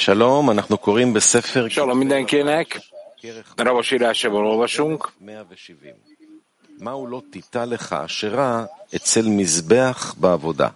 Shalom, אנחנו קוראים בספר Salom mindenkinek, Ravas írásában olvasunk. 170. מהו לא תיטה לך אשרה אצל מזבח בעבודה?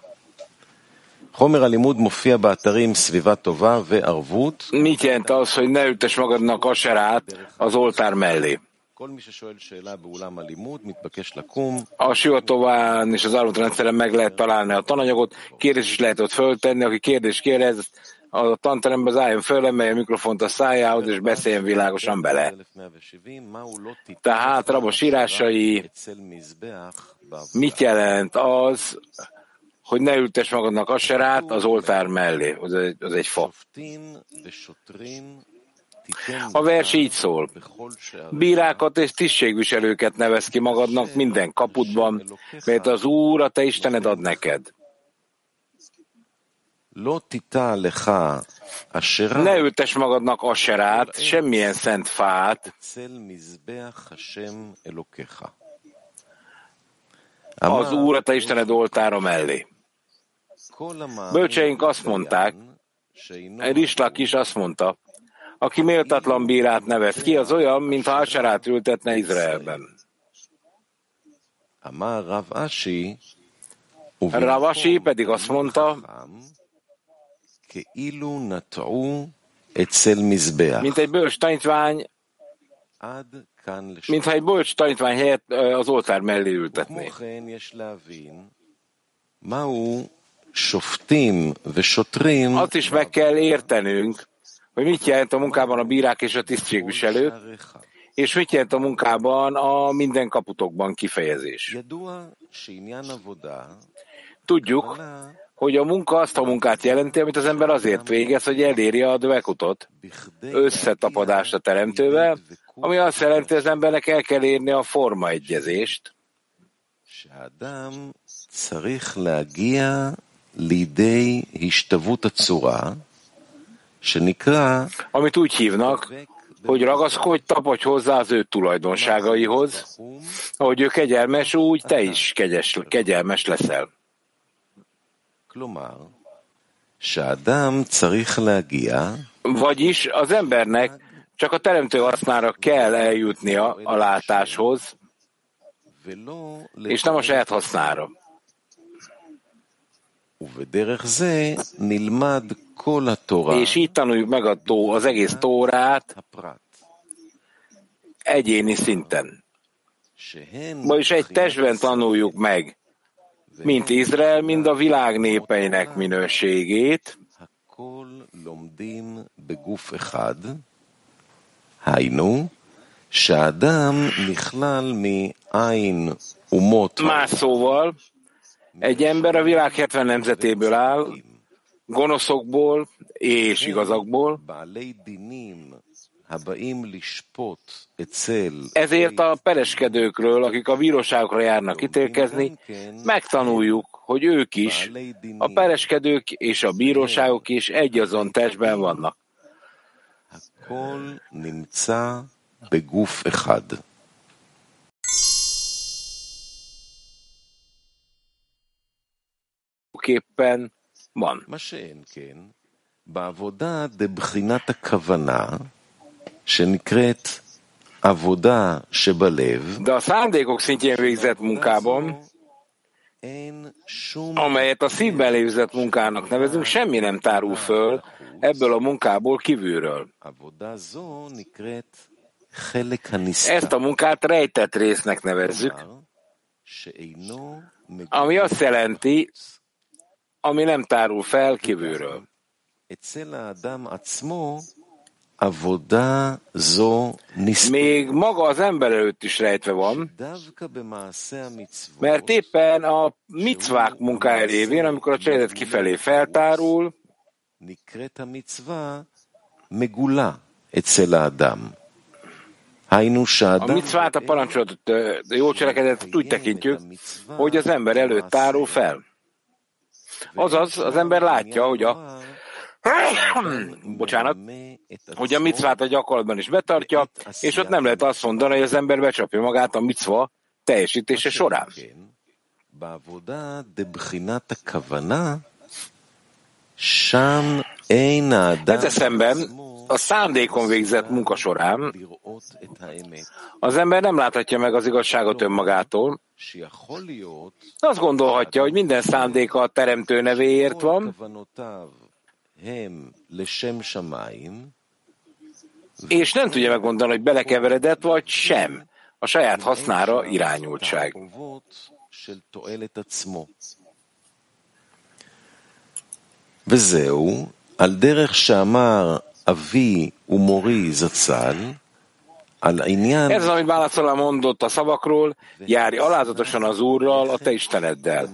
חומר הלימוד מופיע באתרים סביבה טובה וערבות. Mit jelent az, hogy ne ültes magadnak aserát az oltár mellé? כל מי ששואל שאלה באולם הלימוד מתבקש לקום. A sivatován és az arvot rendszeren meg lehet találni a tananyagot, kérdés is lehet ott föltenni, aki kérdést kérdez, a tanteremben az álljon föl, emelje a mikrofont a szájához, és beszéljen világosan bele. Tehát rabos írásai, mit jelent az, hogy ne ültes magadnak a serát az oltár mellé, az egy, az egy fa. A vers így szól. Bírákat és tisztségviselőket nevez ki magadnak minden kaputban, mert az Úr a te Istened ad neked. Ne ültes magadnak aserát, semmilyen szent fát, az Úr a te Istened oltára mellé. Bölcseink azt mondták, Rislak is azt mondta, aki méltatlan bírát nevez ki, az olyan, mintha aserát ültetne Izraelben. Ravasi pedig azt mondta, mint egy bölcs tanítvány, mintha egy bölcs tanítvány helyett az oltár mellé ültetné. Azt is meg kell értenünk, hogy mit jelent a munkában a bírák és a tisztségviselők, és mit jelent a munkában a minden kaputokban kifejezés. Tudjuk, hogy a munka azt a munkát jelenti, amit az ember azért végez, hogy eléri a dövekutot, בכדי összetapadást a teremtővel, ami azt jelenti, hogy az embernek el kell érni a formaegyezést, שהאדם צריך להגיע לידי השתוות הצורה, שנקרא amit úgy hívnak, hogy ragaszkodj, tapadj hozzá az ő tulajdonságaihoz, ahogy ő kegyelmes, úgy te is kegyes, kegyelmes leszel. Vagyis az embernek csak a teremtő hasznára kell eljutnia a látáshoz, és nem a saját hasznára. És így tanuljuk meg a tó, az egész tórát egyéni szinten. Vagyis egy testben tanuljuk meg mint Izrael, mind a világ népeinek minőségét, Más szóval, egy ember a világ 70 nemzetéből áll, gonoszokból és igazakból, ezért a pereskedőkről, akik a bíróságokra járnak ítélkezni, megtanuljuk, hogy ők is, a pereskedők és a bíróságok is egyazon testben vannak. képpen van de a szándékok szintjén végzett munkában, amelyet a szívben lévzett munkának nevezünk, semmi nem tárul föl ebből a munkából kívülről. Ezt a munkát rejtett résznek nevezzük, ami azt jelenti, ami nem tárul fel kívülről még maga az ember előtt is rejtve van, mert éppen a micvák munkája révén, amikor a cselekedet kifelé feltárul, a micvát, a parancsolatot, a jó cselekedetet úgy tekintjük, hogy az ember előtt tárul fel. Azaz, az ember látja, hogy a bocsánat, hogy a micvát a gyakorlatban is betartja, és ott nem lehet azt mondani, hogy az ember becsapja magát a micva teljesítése során. Ezzel szemben a szándékon végzett munka során az ember nem láthatja meg az igazságot önmagától, azt gondolhatja, hogy minden szándéka a teremtő nevéért van, és nem tudja megmondani, hogy belekeveredett vagy sem a saját hasznára irányultság. תאוות של תועלת עצמו. וזהו, על דרך שאמר אבי ומורי זצ"ל, על עניין Ez az, amit Bálaszolá mondott a szavakról, járj alázatosan az Úrral, a te Isteneddel.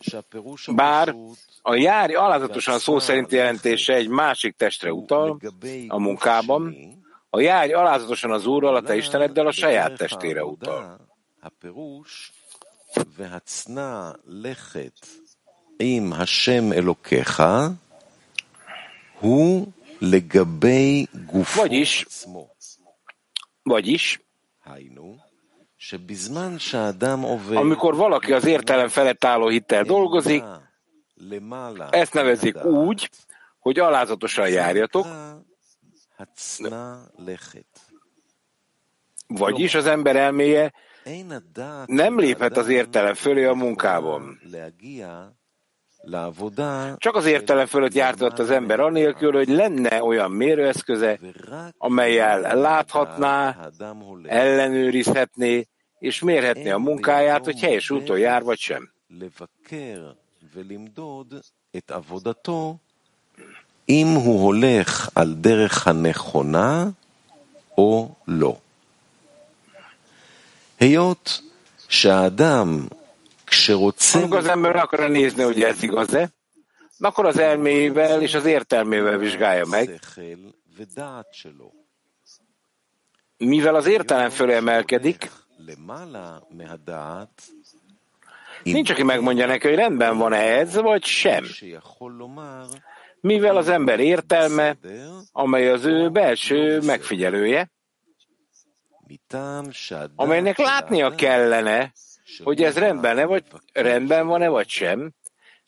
עם השם. גם שהפירוש Bár הפשוט a járj alázatosan szó szerinti jelentése egy másik testre הוא utal, לגבי a גוף munkában, שני, a járj alázatosan az Úrral, a te לה Isteneddel a saját בדרך testére העבודה, utal. הפירוש והצנע לכת עם השם אלוקיך הוא לגבי גופו vagyis, עצמו. vagyis, amikor valaki az értelem felett álló hittel dolgozik, ezt nevezik úgy, hogy alázatosan járjatok, vagyis az ember elméje nem léphet az értelem fölé a munkában. להגיע לעבודה Csak az értelem fölött jártott az ember anélkül, hogy lenne olyan mérőeszköze, ורק amelyel láthatná, האדם הולך ellenőrizhetné és mérhetné a munkáját, hogy helyes úton jár vagy sem. לבקר ולמדוד את עבודתו אם הוא הולך על דרך הנכונה או לא. היות שהאדם כשרוצה amikor az ember akarja nézni, hogy ez igaz-e, akkor az elmével és az értelmével vizsgálja meg, mivel az értelem fölé emelkedik, nincs, aki megmondja neki, hogy rendben van ez, vagy sem. Mivel az ember értelme, amely az ő belső megfigyelője, amelynek látnia kellene, hogy ez rendben-e, vagy rendben van-e, vagy sem,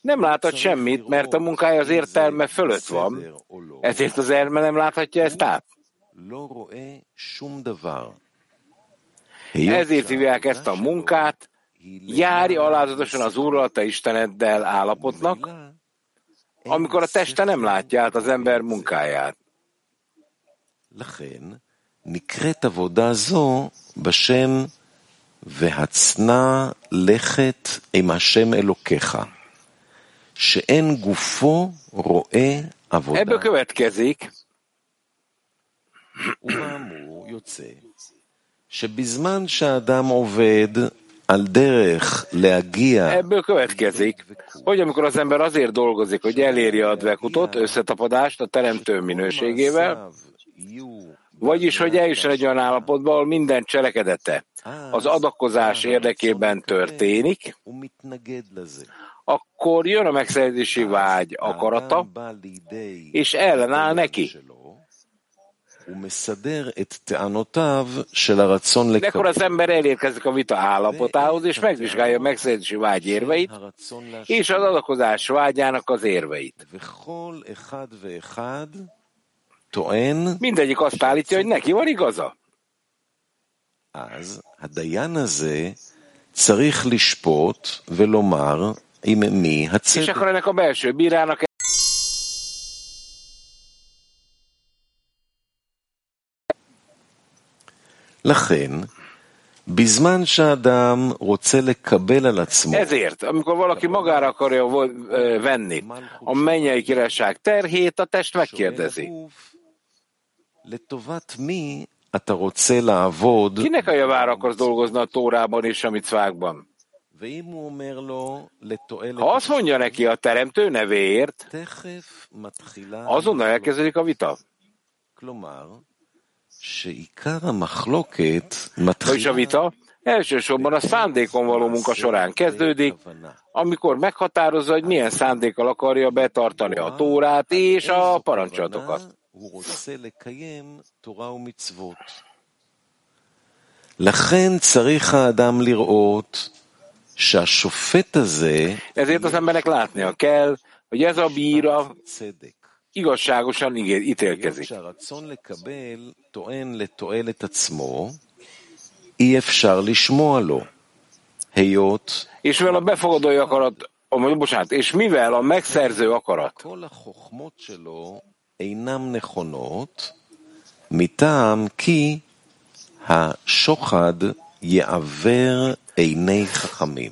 nem láthat semmit, mert a munkája az értelme fölött van, בסדר או לא, ezért az elme nem láthatja ezt át. לא רואה שום דבר. Ezért hívják ezt a munkát, járj alázatosan az Úrral, te Isteneddel állapotnak, amikor a teste nem látja át az ember munkáját. לכן נקראת עבודה זו בשם והצנע לכת עם השם אלוקיך, שאין גופו רואה עבודה. Ebből következik, ומאמור יוצא שבזמן שהאדם עובד על דרך להגיע ebből következik, hogy amikor az ember azért dolgozik, hogy elérje a dvekutot, összetapadást a teremtő minőségével, vagyis, hogy eljuss egy olyan állapotba, ahol minden cselekedete az adakozás érdekében történik, akkor jön a megszerzési vágy akarata, és ellenáll neki. De az ember elérkezik a vita állapotához, és megvizsgálja a megszerzési vágy érveit, és az adakozás vágyának az érveit. Mindegyik azt állítja, hogy neki van igaza. אז הדיין הזה צריך לשפוט ולומר עם מי És הצדק. akkor ennek a belső bírának לכן, בזמן שהאדם רוצה לקבל על עצמו ezért, amikor valaki magára akarja vo- ö, venni a mennyei királyság terhét, a test שואל megkérdezi. Kinek a javára akarsz dolgozni a Tórában és a micvákban? Ha azt mondja neki a teremtő nevéért, azonnal elkezdődik a vita. Vagyis a vita elsősorban a szándékon való munka során kezdődik, amikor meghatározza, hogy milyen szándékkal akarja betartani a tórát és a parancsolatokat. כוונה הוא רוצה לקיים תורה ומצוות. לכן צריך האדם לראות Ezért az embernek látnia kell, hogy ez a bíra igazságosan ítélkezik. És mivel a befogadói akarat, oh, bocsánat, és mivel a megszerző akarat מטעם כי השוחד יעוור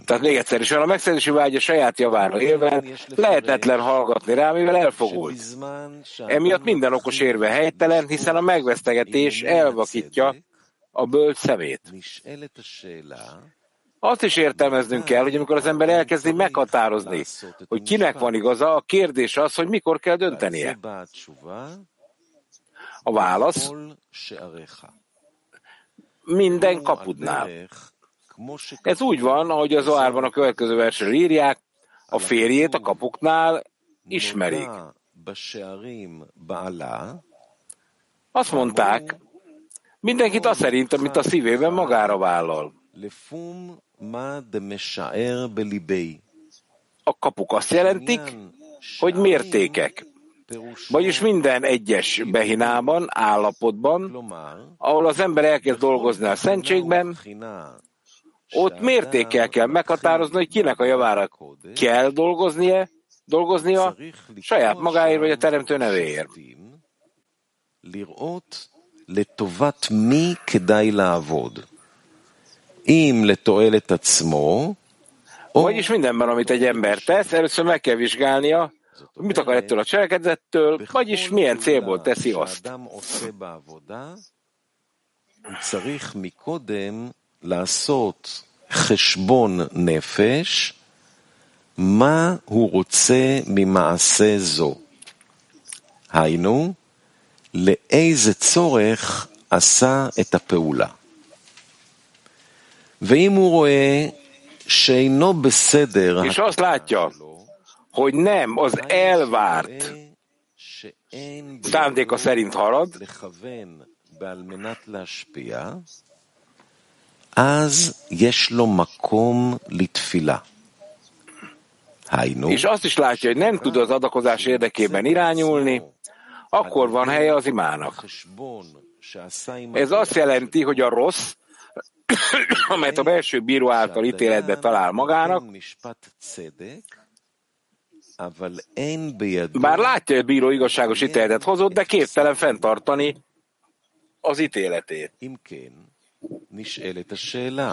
tehát még egyszer is, a megszerzési vágya saját javára élve lehetetlen hallgatni rá, mivel elfogult. Emiatt minden okos érve helytelen, hiszen a megvesztegetés elvakítja a bölcs szemét. Azt is értelmeznünk kell, hogy amikor az ember elkezdi meghatározni, hogy kinek van igaza, a kérdés az, hogy mikor kell döntenie. A válasz minden kapudnál. Ez úgy van, ahogy az Zoárban a következő versről írják, a férjét a kapuknál ismerik. Azt mondták, mindenkit azt szerint, amit a szívében magára vállal. A kapuk azt jelentik, hogy mértékek. Vagyis minden egyes behinában, állapotban, ahol az ember elkezd dolgozni a szentségben, ott mértékkel kell meghatározni, hogy kinek a javára kell dolgoznie, dolgoznia saját magáért vagy a teremtő nevéért. Lirot letovat mi kedai lávod. vagyis mindenben, amit egy ember tesz, először meg kell vizsgálnia, hogy mit akar ettől a cselekedettől, vagyis milyen célból teszi azt. צריך מקודם לעשות חשבון נפש, מה הוא רוצה ממעשה זו. היינו, לאיזה צורך עשה את הפעולה. És azt látja, hogy nem az elvárt szándéka szerint halad, אז יש לו מקום לתפילה. És azt is látja, hogy nem tud az adakozás érdekében irányulni, akkor van helye az imának. Ez azt jelenti, hogy a rossz, amelyet a belső bíró által ítéletbe talál magának, bár látja, hogy a bíró igazságos ítéletet hozott, de képtelen fenntartani az ítéletét. נשאלת השאלה,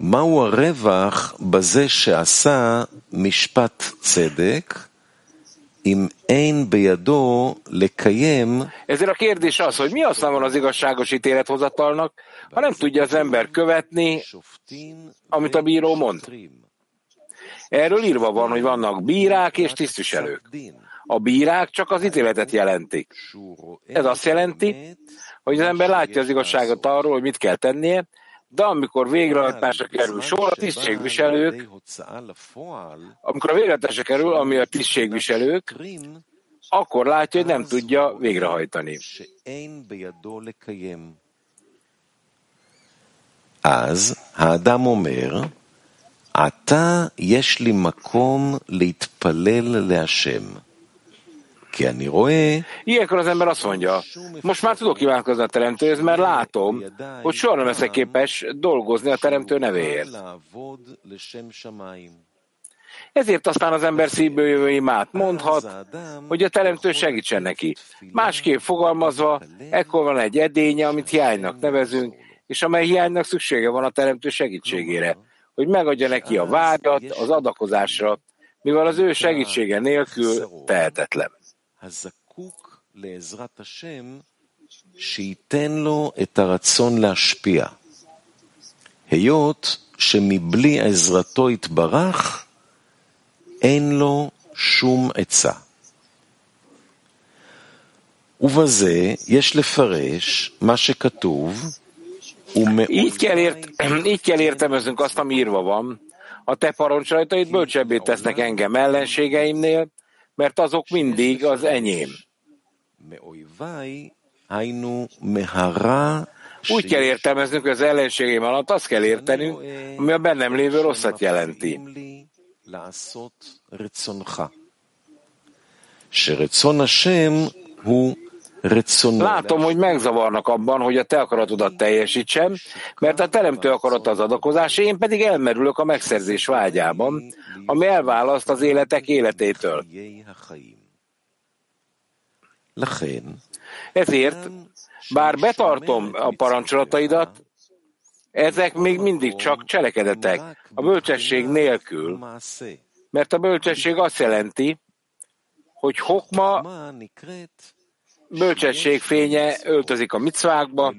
מהו הרווח בזה שעשה משפט צדק, אם אין בידו לקיים... Ezért a kérdés az, hogy mi a van az igazságos ítélethozatalnak, ha nem tudja az ember követni, amit a bíró mond. Erről írva van, hogy vannak bírák és tisztviselők. A bírák csak az ítéletet jelentik. Ez azt jelenti, hogy az ember látja az igazságot arról, hogy mit kell tennie, de amikor végrehajtásra kerül sor, a tisztségviselők, amikor a végrehajtásra kerül, ami a tisztségviselők, akkor látja, hogy nem tudja végrehajtani. אז האדם אומר, עתה יש לי מקום להתפלל להשם. Ilyenkor az ember azt mondja, most már tudok kívánkozni a teremtőhöz, mert látom, hogy soha nem leszek képes dolgozni a teremtő nevéért. Ezért aztán az ember szívből jövő imát mondhat, hogy a teremtő segítsen neki. Másképp fogalmazva, ekkor van egy edénye, amit hiánynak nevezünk, és amely hiánynak szüksége van a teremtő segítségére, hogy megadja neki a vágyat az adakozásra, mivel az ő segítsége nélkül tehetetlen. הזקוק לעזרת השם, שייתן לו את הרצון להשפיע. היות שמבלי עזרתו יתברך, אין לו שום עצה. ובזה יש לפרש מה שכתוב, így kell, ért, így kell értelmeznünk azt, ami írva van. A te parancsolatait bölcsebbé tesznek engem ellenségeimnél, mert azok mindig az enyém. Úgy kell értelmeznünk, hogy az ellenségém alatt azt kell értenünk, ami a bennem lévő rosszat jelenti. Látom, hogy megzavarnak abban, hogy a te akaratodat teljesítsem, mert a teremtő akarat az adakozás, én pedig elmerülök a megszerzés vágyában, ami elválaszt az életek életétől. Ezért, bár betartom a parancsolataidat, ezek még mindig csak cselekedetek, a bölcsesség nélkül, mert a bölcsesség azt jelenti, hogy hokma bölcsesség fénye öltözik a micvákba,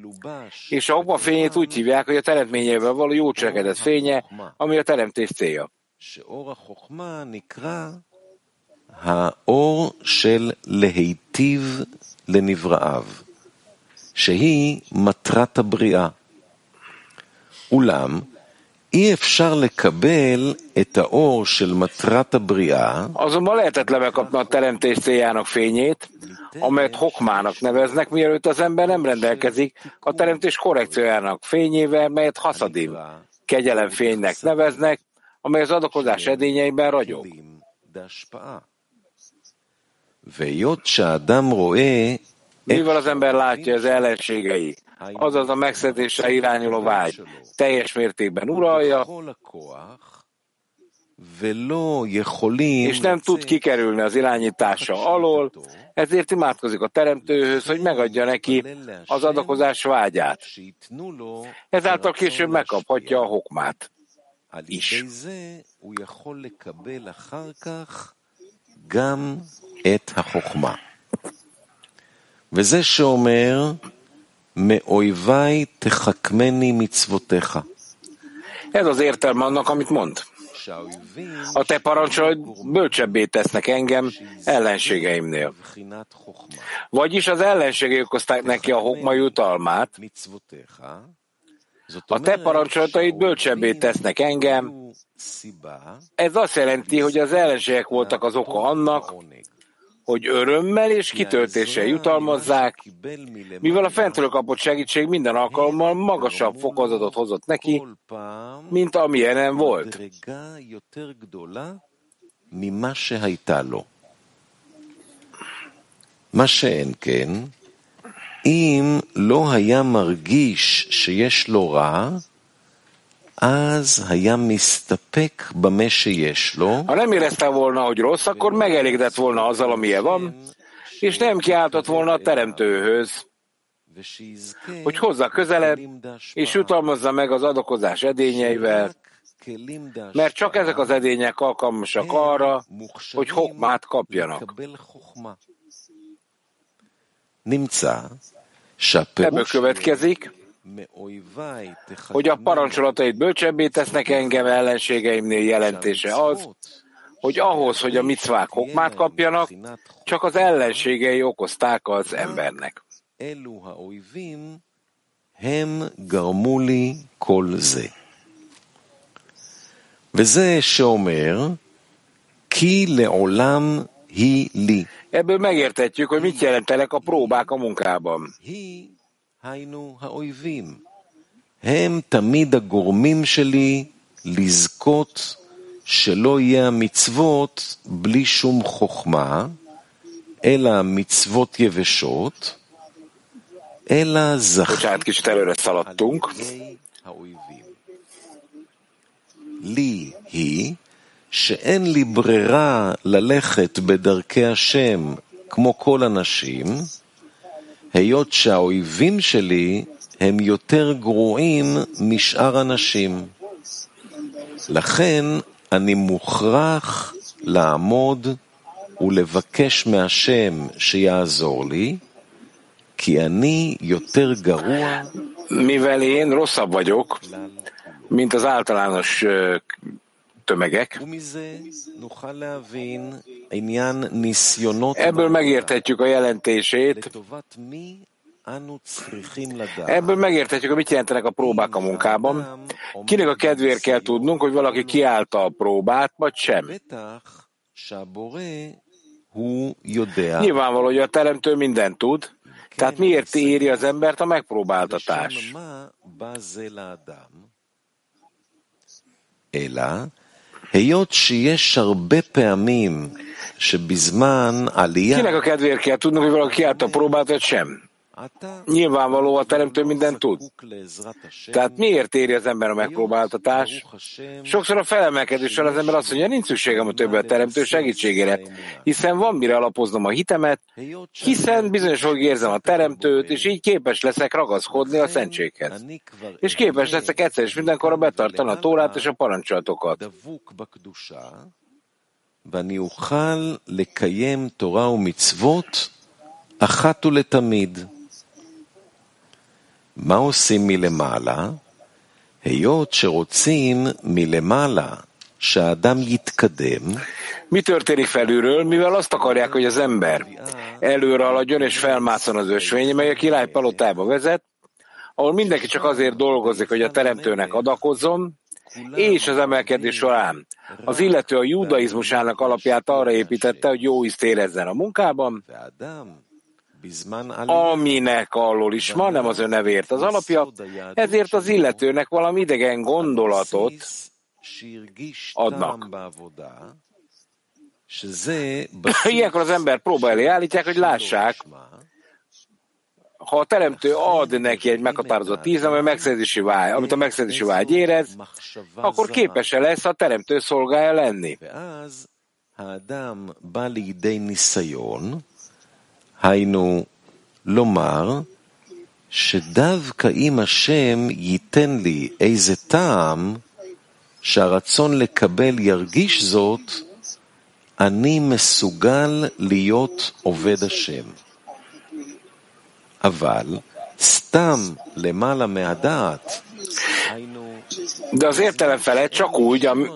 és a hokma fényét úgy hívják, hogy a teremtményével való jó cselekedet fénye, ami a teremtés célja. האור של להיטיב לנבראיו, שהיא מטרת הבריאה. אולם, אי אפשר לקבל את האור של מטרת הבריאה. Azonban lehetetlen megkapni a teremtés céljának fényét, Amelyet hokmának neveznek, mielőtt az ember nem rendelkezik a teremtés korrekciójának fényével, melyet haszadim, kegyelem fénynek neveznek, amely az adakozás edényeiben ragyog. Mivel az ember látja az ellenségei, azaz a megszedésre irányuló vágy teljes mértékben uralja, és nem tud kikerülni az irányítása alól, ezért imádkozik a teremtőhöz, hogy megadja neki az adakozás vágyát. Ezáltal később megkaphatja a hokmát is. את החוכמה. וזה שאומר, מאויביי תחכמני מצוותיך. Ez az értelme annak, amit mond. A te parancsolod bölcsebbé tesznek engem ellenségeimnél. Vagyis az ellenségei okozták neki a hokma jutalmát, a te parancsolataid bölcsebbé tesznek engem. Ez azt jelenti, hogy az ellenségek voltak az oka annak, hogy örömmel és kitöltéssel jutalmazzák, mivel a fentről kapott segítség minden alkalommal magasabb fokozatot hozott neki, mint amilyenem volt. מה שאין כן, אם לא היה מרגיש שיש לו רע, ha nem érezte volna, hogy rossz, akkor megelégedett volna azzal, amilyen van, és nem kiáltott volna a teremtőhöz, hogy hozza közelebb, és jutalmazza meg az adakozás edényeivel, mert csak ezek az edények alkalmasak arra, hogy hokmát kapjanak. Ebből következik, hogy a parancsolatait bölcsebbé tesznek engem ellenségeimnél jelentése az, hogy ahhoz, hogy a micvák hokmát kapjanak, csak az ellenségei okozták az embernek. הם גרמו לי כל זה. וזה שאומר, כי לעולם היא לי. Ebből megértetjük, hogy mit jelentenek a próbák a munkában. היינו האויבים. הם תמיד הגורמים שלי לזכות שלא יהיה המצוות בלי שום חוכמה, אלא מצוות יבשות, אלא זכי לי היא שאין לי ברירה ללכת בדרכי השם כמו כל הנשים, היות שהאויבים שלי הם יותר גרועים משאר הנשים. לכן אני מוכרח לעמוד ולבקש מהשם שיעזור לי, כי אני יותר גרוע. Mivel én rosszabb vagyok, mint az általános tömegek. Ebből megérthetjük a jelentését, Ebből megérthetjük, hogy mit jelentenek a próbák a munkában. Kinek a kedvéért kell tudnunk, hogy valaki kiállta a próbát, vagy sem. Nyilvánvaló, hogy a teremtő mindent tud, Tehát miért éri az embert a megpróbáltatás? Kinek a kedvéért kell tudnunk, hogy valaki kiállta a próbát, vagy sem? Nyilvánvaló a teremtő mindent tud. Tehát miért éri az ember a megpróbáltatás? Sokszor a felemelkedéssel az ember azt mondja, nincs szükségem a többet teremtő segítségére, hiszen van mire alapoznom a hitemet, hiszen bizonyos hogy érzem a teremtőt, és így képes leszek ragaszkodni a szentséghez. És képes leszek egyszer és mindenkorra betartani a tórát és a parancsolatokat. ואני אוכל לקיים תורה ומצוות אחת ולתמיד. מה עושים מלמעלה? היות שרוצים מלמעלה שהאדם יתקדם, Mi történik felülről, mivel azt akarják, hogy az ember előre haladjon és felmászon az ösvény, mely a király palotába vezet, ahol mindenki csak azért dolgozik, hogy a teremtőnek adakozzon, és az emelkedés során az illető a judaizmusának alapját arra építette, hogy jó ízt érezzen a munkában, aminek alól is ma nem az ő nevért az alapja, ezért az illetőnek valami idegen gondolatot adnak. Ilyenkor az ember próba elé állítják, hogy lássák, ha a teremtő ad neki egy meghatározott tíz, ami a megszerzési vágy, amit a megszerzési vágy érez, akkor képes-e lesz a teremtő szolgája lenni. היינו, לומר שדווקא אם השם ייתן לי איזה טעם שהרצון לקבל ירגיש זאת, אני מסוגל להיות עובד השם. אבל סתם למעלה מהדעת, De az értelem felett csak úgy, am,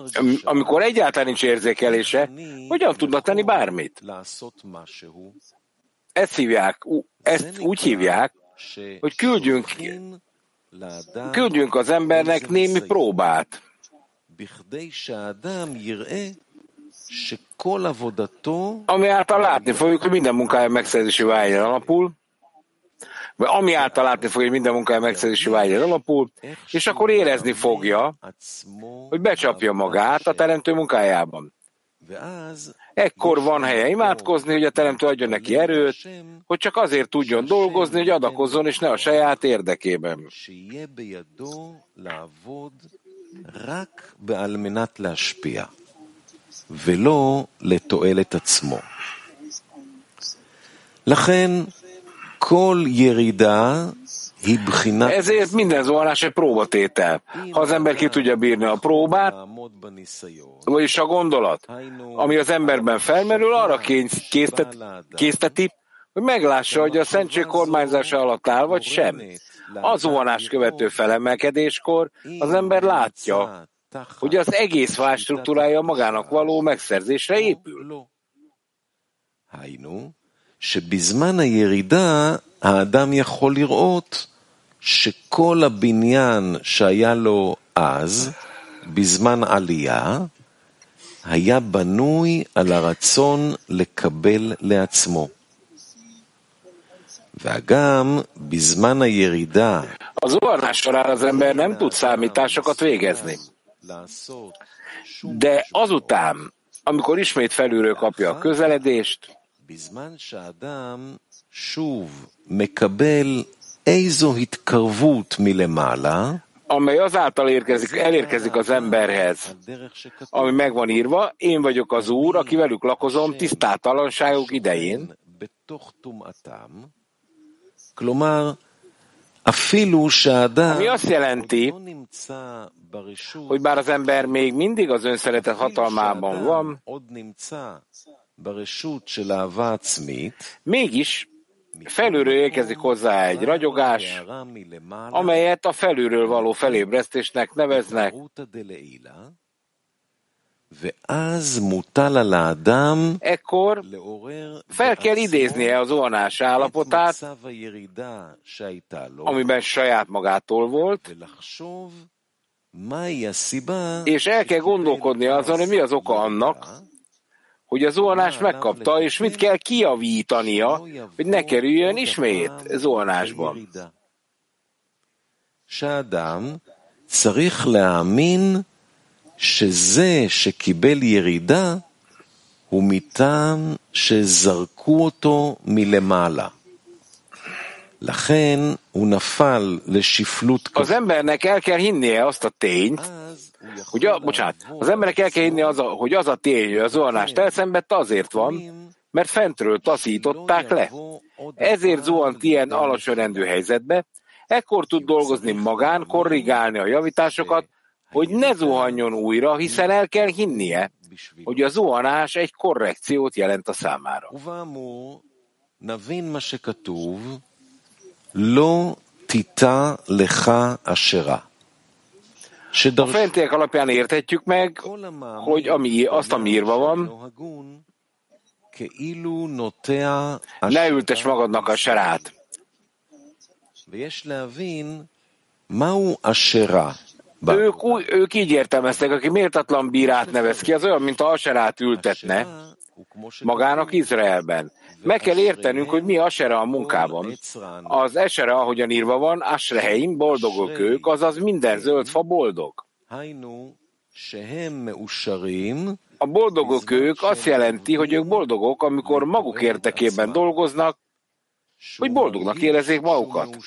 amikor egyáltalán nincs érzékelése, hogyan tudna tenni bármit. Ezt hívják, ezt úgy hívják, hogy küldjünk, küldjünk az embernek némi próbát. Ami által látni fogjuk, hogy minden munkája megszerzési vágyon alapul, vagy ami által látni fogja, hogy minden munkája megszerzési vágyon alapul, és akkor érezni fogja, hogy becsapja magát a teremtő munkájában. Ekkor van helye imádkozni, hogy a Teremtő adjon neki erőt, hogy csak azért tudjon dolgozni, hogy adakozzon, és ne a saját érdekében. ולא לתועלת עצמו. לכן כל ירידה ezért minden zuhanás egy próbatétel. Ha az ember ki tudja bírni a próbát, vagyis a gondolat, ami az emberben felmerül, arra készteti, hogy meglássa, hogy a szentség kormányzása alatt áll, vagy sem. A zuhanás követő felemelkedéskor az ember látja, hogy az egész vágystruktúrája magának való megszerzésre épül. שבזמן הירידה האדם יכול לראות שכל הבניין שהיה לו אז, בזמן עלייה, היה בנוי על הרצון לקבל לעצמו. וגם בזמן הירידה... Az uvarnás során az ember nem tud számításokat végezni. De azután, amikor ismét felülről kapja a közeledést, amely azáltal érkezik, elérkezik az emberhez, ami meg van írva, én vagyok az Úr, aki velük lakozom tisztátalanságok idején. Ami azt jelenti, hogy bár az ember még mindig az önszeretet hatalmában van, mégis felülről érkezik hozzá egy ragyogás, amelyet a felülről való felébresztésnek neveznek, Ekkor fel kell idéznie az zuhanás állapotát, amiben saját magától volt, és el kell gondolkodni azon, hogy mi az oka annak, hogy a zuhanás megkapta, és mit kell kiavítania, hogy ne kerüljön ismét zuhanásba. שאדם צריך להאמין שזה שקיבל ירידה הוא מטעם שזרקו אותו מלמעלה. לכן הוא נפל לשפלות Az embernek el kell hinnie azt a tényt, a, bocsánat, az embernek el kell hinnie az a, hogy az a tény, hogy a zuhanást elszenvedt azért van, mert fentről taszították le. Ezért zuhant ilyen alacsony rendű helyzetbe, ekkor tud dolgozni magán, korrigálni a javításokat, hogy ne zuhanjon újra, hiszen el kell hinnie, hogy a zuhanás egy korrekciót jelent a számára. A fentiek alapján érthetjük meg, hogy ami, azt, ami írva van, ne ültes magadnak a serát. Ők, új, ők így értelmeztek, aki méltatlan bírát nevez ki, az olyan, mint a aserát ültetne magának Izraelben. Meg kell értenünk, hogy mi Asera a munkában. Az Esere, ahogyan írva van, Asreheim, boldogok ők, azaz minden zöld fa boldog. A boldogok ők azt jelenti, hogy ők boldogok, amikor maguk értekében dolgoznak, hogy boldognak érezzék magukat.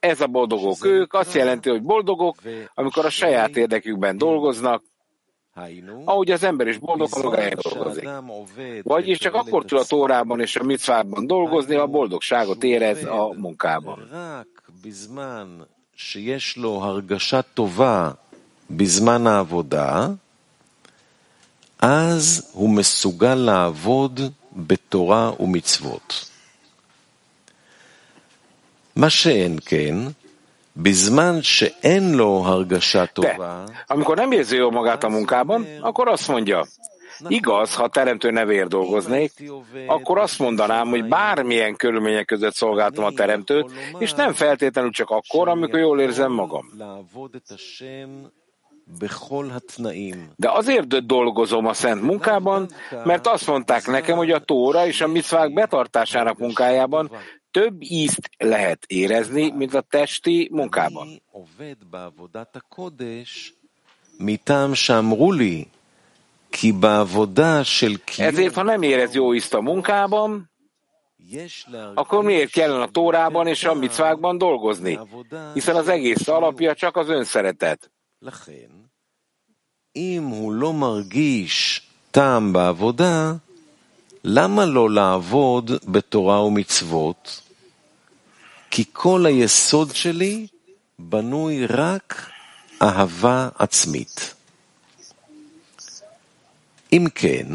Ez a boldogok ők azt jelenti, hogy boldogok, amikor a saját érdekükben dolgoznak, ahogy az ember is boldog, a magáért dolgozik. Vagyis csak akkor tud a Tórában és a micvában dolgozni, a boldogságot érez a munkában. בזמן העבודה, אז הוא מסוגל לעבוד בתורה ומצוות. מה שאין כן, de, amikor nem érzi jól magát a munkában, akkor azt mondja, Igaz, ha a teremtő nevéért dolgoznék, akkor azt mondanám, hogy bármilyen körülmények között szolgáltam a teremtőt, és nem feltétlenül csak akkor, amikor jól érzem magam. De azért dolgozom a szent munkában, mert azt mondták nekem, hogy a tóra és a mitzvák betartásának munkájában több ízt lehet érezni, mint a testi munkában. Ezért, ha nem érez jó ízt a munkában, akkor miért kellene a tórában és a micvákban dolgozni? Hiszen az egész alapja csak az önszeretet. אם הוא לא מרגיש טעם בעבודה, למה לא לעבוד בתורה ומצוות? כי כל היסוד שלי בנוי רק אהבה עצמית. אם כן,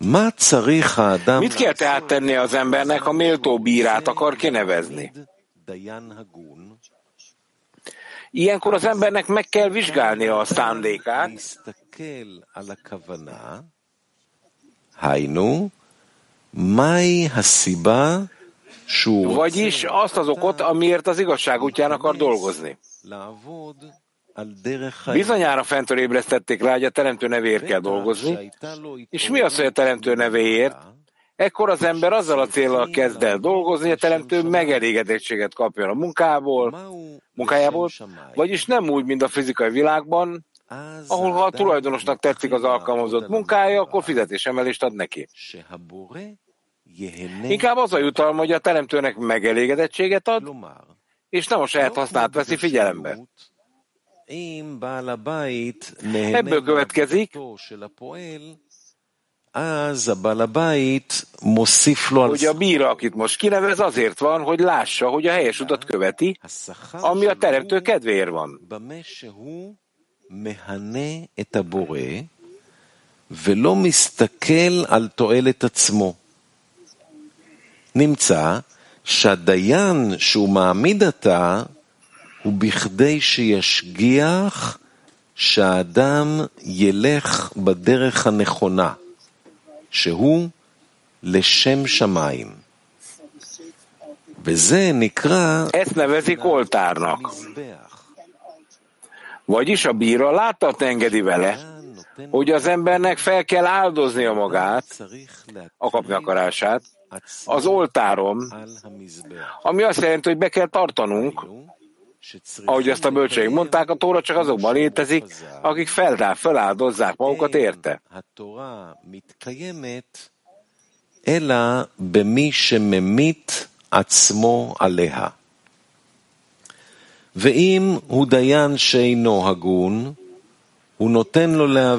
מה צריך האדם... Mit kell tehát tenni az embernek, ha méltó bírát akar kinevezni? Ilyenkor az embernek meg kell vizsgálnia a szándékát, vagyis azt az okot, amiért az igazság útján akar dolgozni. Bizonyára fentől ébresztették rá, hogy a teremtő nevéért kell dolgozni, és mi az, hogy a teremtő nevéért? Ekkor az ember azzal a célral kezd el dolgozni, hogy a teremtő megelégedettséget kapjon a munkából, munkájából, vagyis nem úgy, mint a fizikai világban, ahol ha a tulajdonosnak tetszik az alkalmazott munkája, akkor fizetésemelést ad neki. Inkább az a jutalma, hogy a teremtőnek megelégedettséget ad, és nem a saját hasznát veszi figyelembe. Ebből következik, hogy a bíra, akit most kinevez, azért van, hogy lássa, hogy a helyes utat követi, ami a teremtő kedvéért van. ולא מסתכל על תועלת עצמו. נמצא שהדיין שהוא מעמיד עתה הוא בכדי שישגיח שהאדם ילך בדרך הנכונה. שהוא לשם שמיים. וזה נקרא... Nevezik oltárnak. Vagyis a bíra láttat engedi vele, hogy az embernek fel kell áldoznia magát, a kapni akarását, az oltárom, ami azt jelenti, hogy be kell tartanunk, ahogy ezt a bölcseik mondták, a Tóra csak azokban létezik, akik feldá, feláldozzák magukat érte. Ela bemi shememit atzmo aleha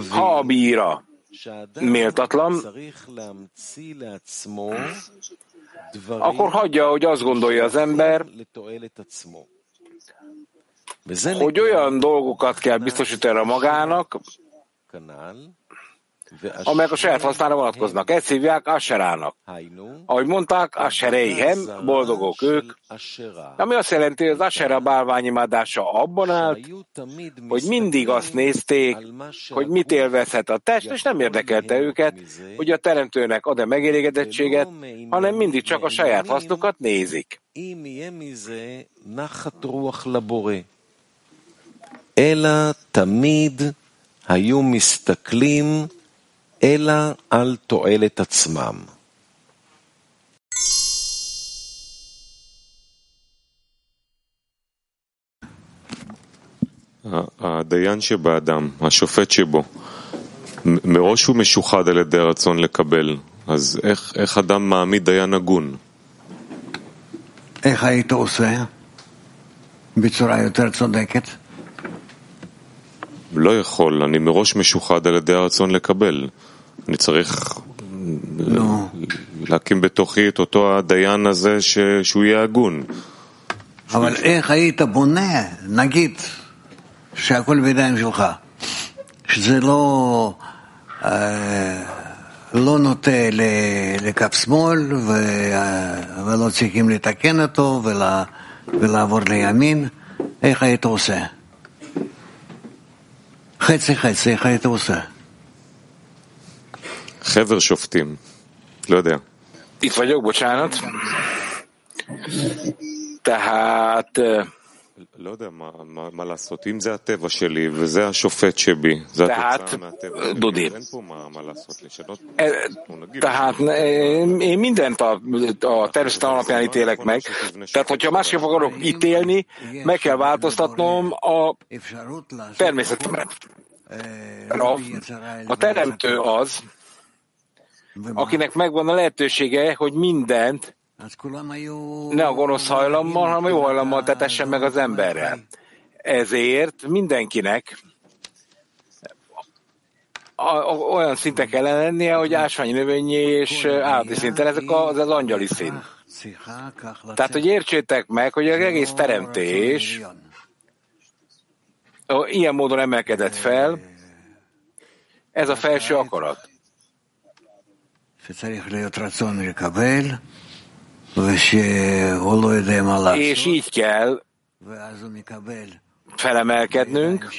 ha a bíra méltatlan, akkor hagyja, hogy azt gondolja az ember, hogy olyan dolgokat kell biztosítani a magának, amelyek a saját hasznára vonatkoznak. Ezt hívják Asherának. Ahogy mondták, Ashereihem, boldogok ők, ami azt jelenti, hogy az Ashera bálványimádása abban állt, hogy mindig azt nézték, hogy mit élvezhet a test, és nem érdekelte őket, hogy a teremtőnek ad-e megelégedettséget, hanem mindig csak a saját hasznukat nézik. אלא תמיד היו מסתכלים אלא על תועלת עצמם. הדיין שבאדם, השופט שבו, מראש הוא משוחד על ידי הרצון לקבל, אז איך, איך אדם מעמיד דיין הגון? איך היית עושה בצורה יותר צודקת? לא יכול, אני מראש משוחד על ידי הרצון לקבל. אני צריך לא. להקים בתוכי את אותו הדיין הזה ש... שהוא יהיה הגון. אבל איך היית בונה, נגיד, שהכל בידיים שלך, שזה לא, אה, לא נוטה לקו שמאל ו, ולא צריכים לתקן אותו ולה, ולעבור לימין, איך היית עושה? חצי חצי, איך היית עושה? חבר שופטים, לא יודע. Itt vagyok, bocsánat. Tehát לא יודע מה, מה, מה לעשות, אם זה הטבע שלי וזה השופט שבי, זה התוצאה מהטבע שלי, אין פה מה, מה לעשות, לשנות. Tehát én mindent a, a természet alapján ítélek meg. Tehát, hogyha másképp akarok ítélni, meg kell változtatnom a természetemet. A, a teremtő az, akinek megvan a lehetősége, hogy mindent ne a gonosz hajlammal, hanem a jó hajlammal tetessen meg az emberrel. Ezért mindenkinek olyan szinten kell lennie, hogy ásványi növényi és állati szinten, ezek az, az angyali szint. Tehát, hogy értsétek meg, hogy az egész teremtés ilyen módon emelkedett fel, ez a felső akarat. És így kell felemelkednünk,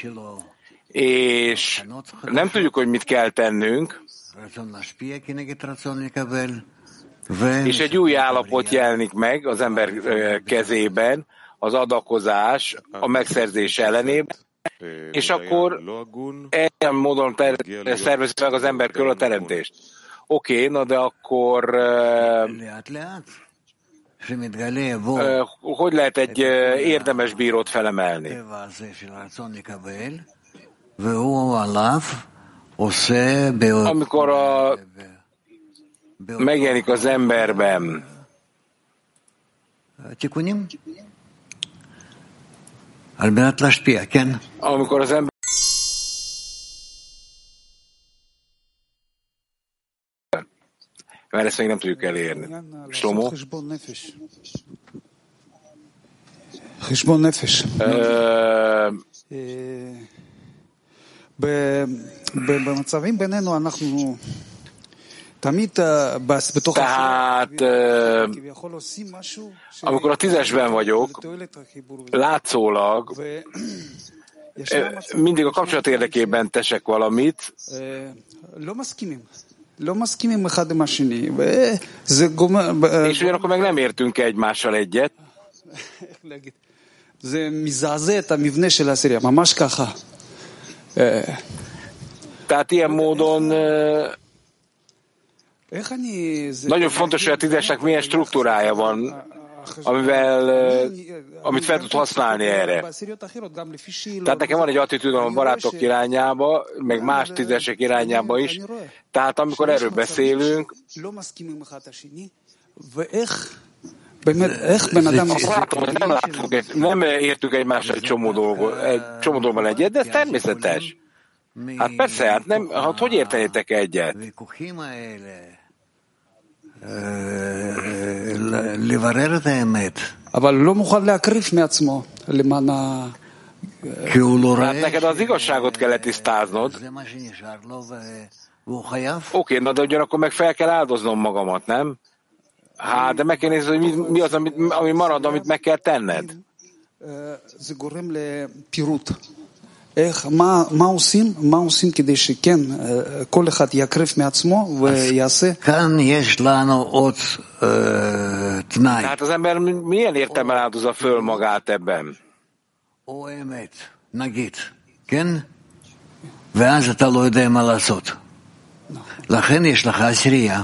és nem tudjuk, hogy mit kell tennünk, és egy új állapot jelenik meg az ember kezében, az adakozás a megszerzés ellenében, és akkor ilyen módon szervezik meg az ember körül a teremtést. Oké, okay, na de akkor hogy lehet egy érdemes bírót felemelni? Amikor a, megjelenik az emberben. Amikor az ember mert ezt még nem tudjuk elérni. Slomo? חשבון נפש. במצבים בינינו אנחנו tehát, amikor a tízesben vagyok, látszólag mindig a kapcsolat érdekében tesek valamit, és ugyanakkor meg nem értünk egymással egyet. Tehát ilyen módon nagyon fontos, hogy a tízesnek milyen struktúrája van amivel, amit fel tud használni erre. Tehát nekem van egy attitűdöm a barátok irányába, meg más tízesek irányába is. Tehát amikor erről beszélünk, nem, látunk, nem értük egymással egy csomó, dolgot, egy csomó dolgban egyet, de ez természetes. Hát persze, hát nem, hát hogy értenétek egyet? לברר את האמת. אבל הוא לא מוכן להקריב מעצמו למען ה... כי הוא לא Hát רואה... neked az igazságot kell tisztáznod. זה מה שנשאר לו והוא חייב. Oké, na de ugyanakkor meg fel kell áldoznom magamat, nem? Hát, de meg kell nézni, hogy mi, mi az, amit, ami marad, amit meg kell tenned. זה גורם לפירוט. איך, מה, מה עושים? מה עושים כדי שכן, כל אחד יקריב מעצמו ויעשה? כאן יש לנו עוד אה, תנאי. Tehát az ember milyen értelmen áldozza föl magát ebben? או אמת, נגיד, כן? ואז אתה לא יודע מה לעשות. לכן יש לך עשירייה.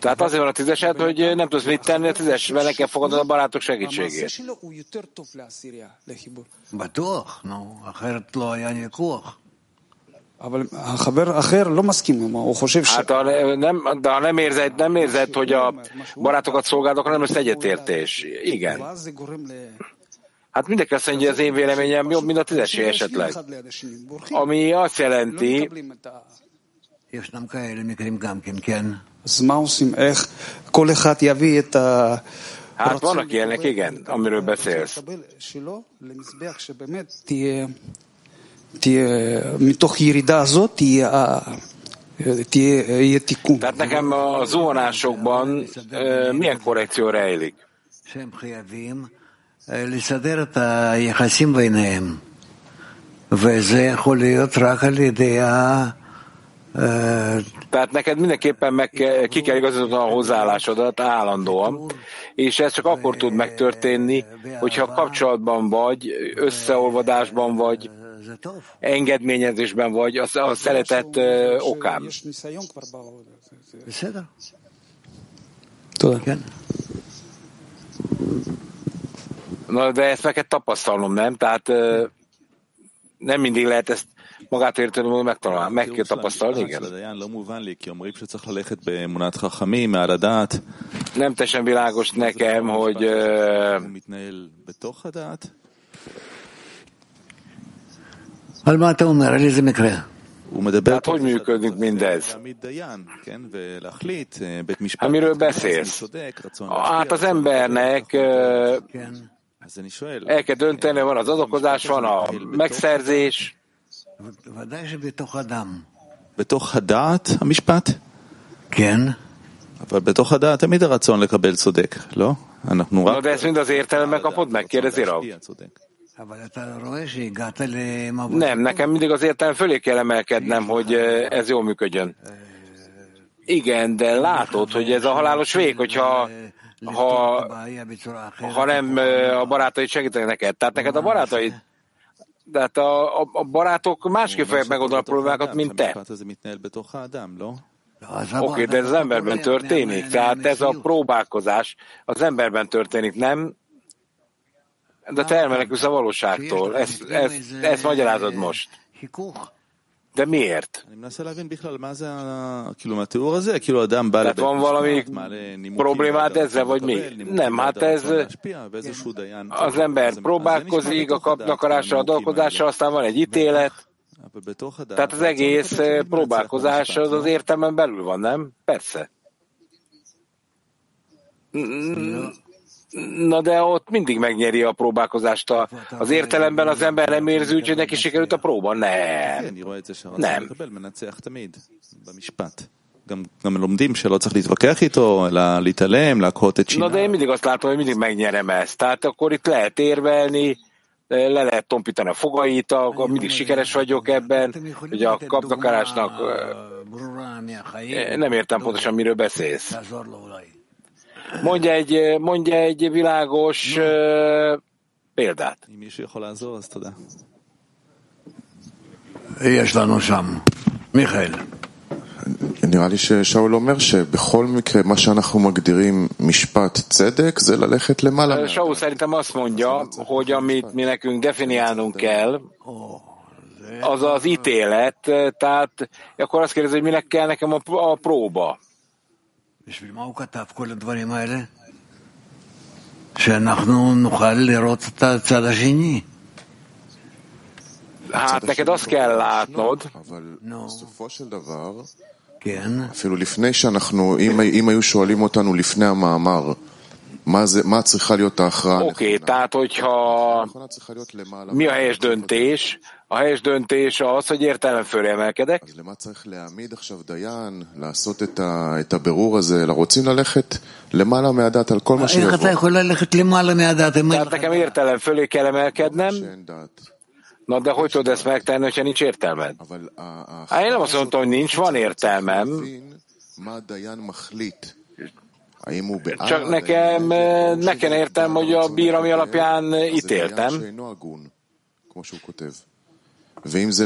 Tehát azért van a tízesed, hogy nem tudsz mit tenni a tízesben, nekem fogadod a barátok המעשה segítségét. שלו הוא יותר טוב לעשירייה, לחיבור. בטוח, נו, אחרת לא היה ויכוח. אבל החבר האחר לא מסכים עמו, הוא חושב ש... Hát ha nem, de ha nem érzed, nem érzed, hogy a barátokat szolgálod, akkor nem lesz egyetértés. Igen. ואז זה גורם ל... Hát mindenki azt mondja, hogy az én véleményem jobb, mint a tízesé esetleg. אחד ליד השני, בורחים, Ami azt לא jelenti, אז מה עושים? איך כל אחד יביא את ה... hát vannak ilyenek, igen, amiről beszélsz. לקבל שלו למזבח שבאמת תהיה, תהיה, מתוך ירידה הזאת תהיה, ה- תהיה, יהיה תיקון. Tehát nekem a zuhanásokban ö, milyen korrekció rejlik? שהם חייבים אה, לסדר את היחסים ביניהם. וזה יכול להיות רק על ידי ה... Tehát neked mindenképpen meg kell, ki kell igazítod a hozzáállásodat állandóan, és ez csak akkor tud megtörténni, hogyha kapcsolatban vagy, összeolvadásban vagy, engedményezésben vagy, a, a szeretet okán. Tudod. Na, de ezt meg kell tapasztalnom, nem? Tehát nem mindig lehet ezt magától értelmű megtalálni, meg kell tapasztalni, igen. הדיין לא מובן לי, כי אומרים שצריך ללכת באמונת חכמים, מעל הדעת. Nem teljesen világos nekem, hogy ö, הוא מתנהל בתוך הדעת. על מה אתה אומר? על איזה מקרה? הוא מדבר tehát hogy működik mindez? להעמיד דיין, כן, ולהחליט, אה, בית משפט, amiről רצון beszélsz. צודק, רצון Hát az להשפיע, רצון embernek ö, כן. אז אני שואל, el kell dönteni, van az adokozás, van a megszerzés, בתוך הדעת המשפט? כן. אבל בתוך הדעת תמיד הרצון לקבל צודק, לא? אנחנו Na, רק... de ezt mind az értelemben kapod meg, kérdezi Rav. להשפיע צודק. אבל אתה רואה שהגעת למבוי. Nem, nekem mindig az értelem fölé kell emelkednem, hogy ö, ez jól működjön. Igen, de látod, hogy ez a halálos vég, hogyha ha, הבעיה בצורה אחרת. ha nem ö, a barátaid segítenek neked. Tehát neked a barátaid, de hát a, a, a barátok másképp fogják megoldani a problémákat, mint te. Oké, okay, de ez az emberben történik, tehát ez a próbálkozás az emberben történik, nem? De te elmenekülsz a valóságtól, ezt, ezt, ezt magyarázod most. De miért? Tehát van valami problémát ezzel, vagy mi? Nem, hát ez az ember próbálkozik, a kapnakarással, a dolgozással, aztán van egy ítélet. Tehát az egész eh, próbálkozás az az értelmen belül van, nem? Persze. Szóval- Na de ott mindig megnyeri a próbálkozást. A, az értelemben az ember nem érzi úgy, hogy neki sikerült a próba. כן, Nem. אני רואה את זה שהרצון Nem. לקבל מנצח תמיד, במשפט. גם, גם לומדים שלא צריך להתווכח איתו, אלא להתעלם, להכות את Na שיניו. de én mindig azt látom, hogy mindig megnyerem ezt. Tehát akkor itt lehet érvelni, le lehet tompítani a fogait, akkor mindig sikeres vagyok ebben, hogy a kapnakarásnak ברורה מהחיים. eh, nem értem pontosan, miről beszélsz. תעזור לו אולי. Mondja egy, mondja egy világos uh, példát. אם מישהו יכול לעזור, אז תודה. יש לנו שם. מיכאל. נראה לי ששאול אומר שבכל מקרה מה שאנחנו מגדירים משפט צדק זה leleket למעלה. Saul szerintem azt mondja, hogy amit mi nekünk definiálnunk kell, az az ítélet, tehát akkor azt kérdezi, hogy minek kell nekem a, a próba. בשביל מה הוא כתב כל הדברים האלה? שאנחנו נוכל לראות את הצד השני. Hát neked azt kell látnod, בסופו של דבר, אפילו לפני שאנחנו, אם, אם היו שואלים אותנו לפני המאמר, מה, זה, מה צריכה להיות ההכרעה? Oké, okay, tehát hogyha mi a helyes döntés, a helyes döntés az, hogy értelem fölemelkedek. אז למה צריך להעמיד עכשיו דיין, לעשות את, ה, את הבירור הזה? רוצים ללכת למעלה מהדת על כל מה שיבוא. איך אתה יכול ללכת למעלה מהדת? Tehát nekem értelem fölé kell emelkednem, Na de hogy tudod ezt megtenni, hogyha nincs értelmed? Hát én nem azt mondtam, hogy nincs, van értelmem. Csak nekem, nekem értem, hogy a bír, ami alapján ítéltem. ואם זה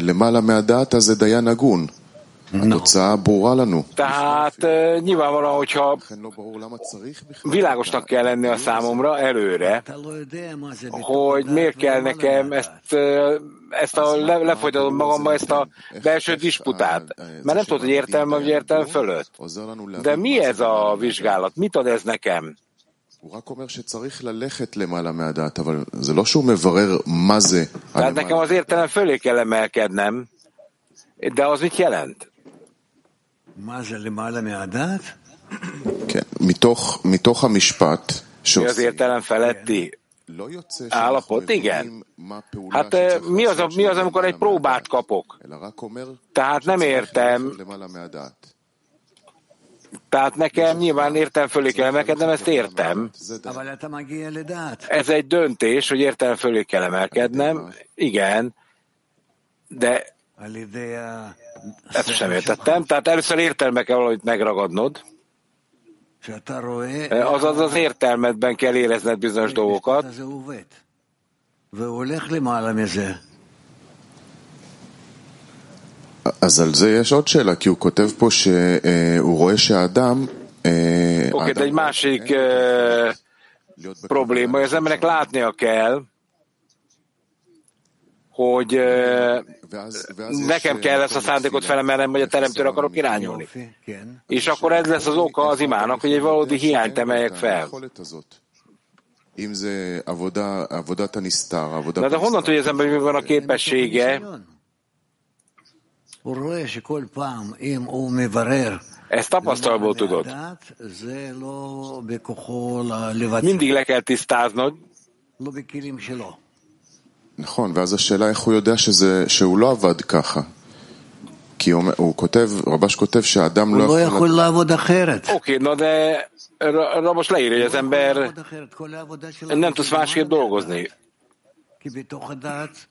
למעלה מהדעת, אז זה דיין הגון. התוצאה ברורה לנו. Tehát nyilvánvalóan, hogyha világosnak kell lenni a számomra előre, hogy miért kell nekem ezt, ezt a le, lefolytatom magamba ezt a belső disputát. Mert nem tudod, hogy értelme vagy értelme fölött. De mi ez a vizsgálat? Mit ad ez nekem? הוא רק אומר שצריך ללכת למעלה מהדעת, אבל זה לא שהוא מברר מה זה. Tehát nekem az értelem fölé kell emelkednem, de az mit jelent? כן, מתוך, מתוך המשפט mi az értelem feletti állapot? Igen. Hát mi az, mi az, amikor egy próbát kapok? Tehát nem értem. tehát nekem nyilván értem fölé kell emelkednem, ezt értem. Ez egy döntés, hogy értem fölé kell emelkednem. Igen. De ezt sem értettem. Tehát először értelme kell valamit megragadnod. Azaz az értelmedben kell érezned bizonyos dolgokat. אז על זה יש עוד שאלה, כי הוא כותב פה שהוא רואה שהאדם... Oké, de egy másik probléma, az embernek látnia kell, hogy nekem kell ezt a szándékot felemelnem, hogy a teremtőre akarok irányulni. És akkor ez lesz az oka az imának, hogy egy valódi hiányt emeljek fel. Na de honnan tudja az ember, hogy mi van a képessége? Ezt tapasztalból tudod. Mindig le kell tisztáznod, נכון, ואז השאלה איך הוא יודע שזה, שהוא לא עבד ככה. כי הוא, הוא כותב, רבש כותב שהאדם לא יכול... הוא לא יכול לעבוד אחרת. Oké, na de Rabos leírja, hogy az ember nem tudsz másképp dolgozni. כי בתוך הדת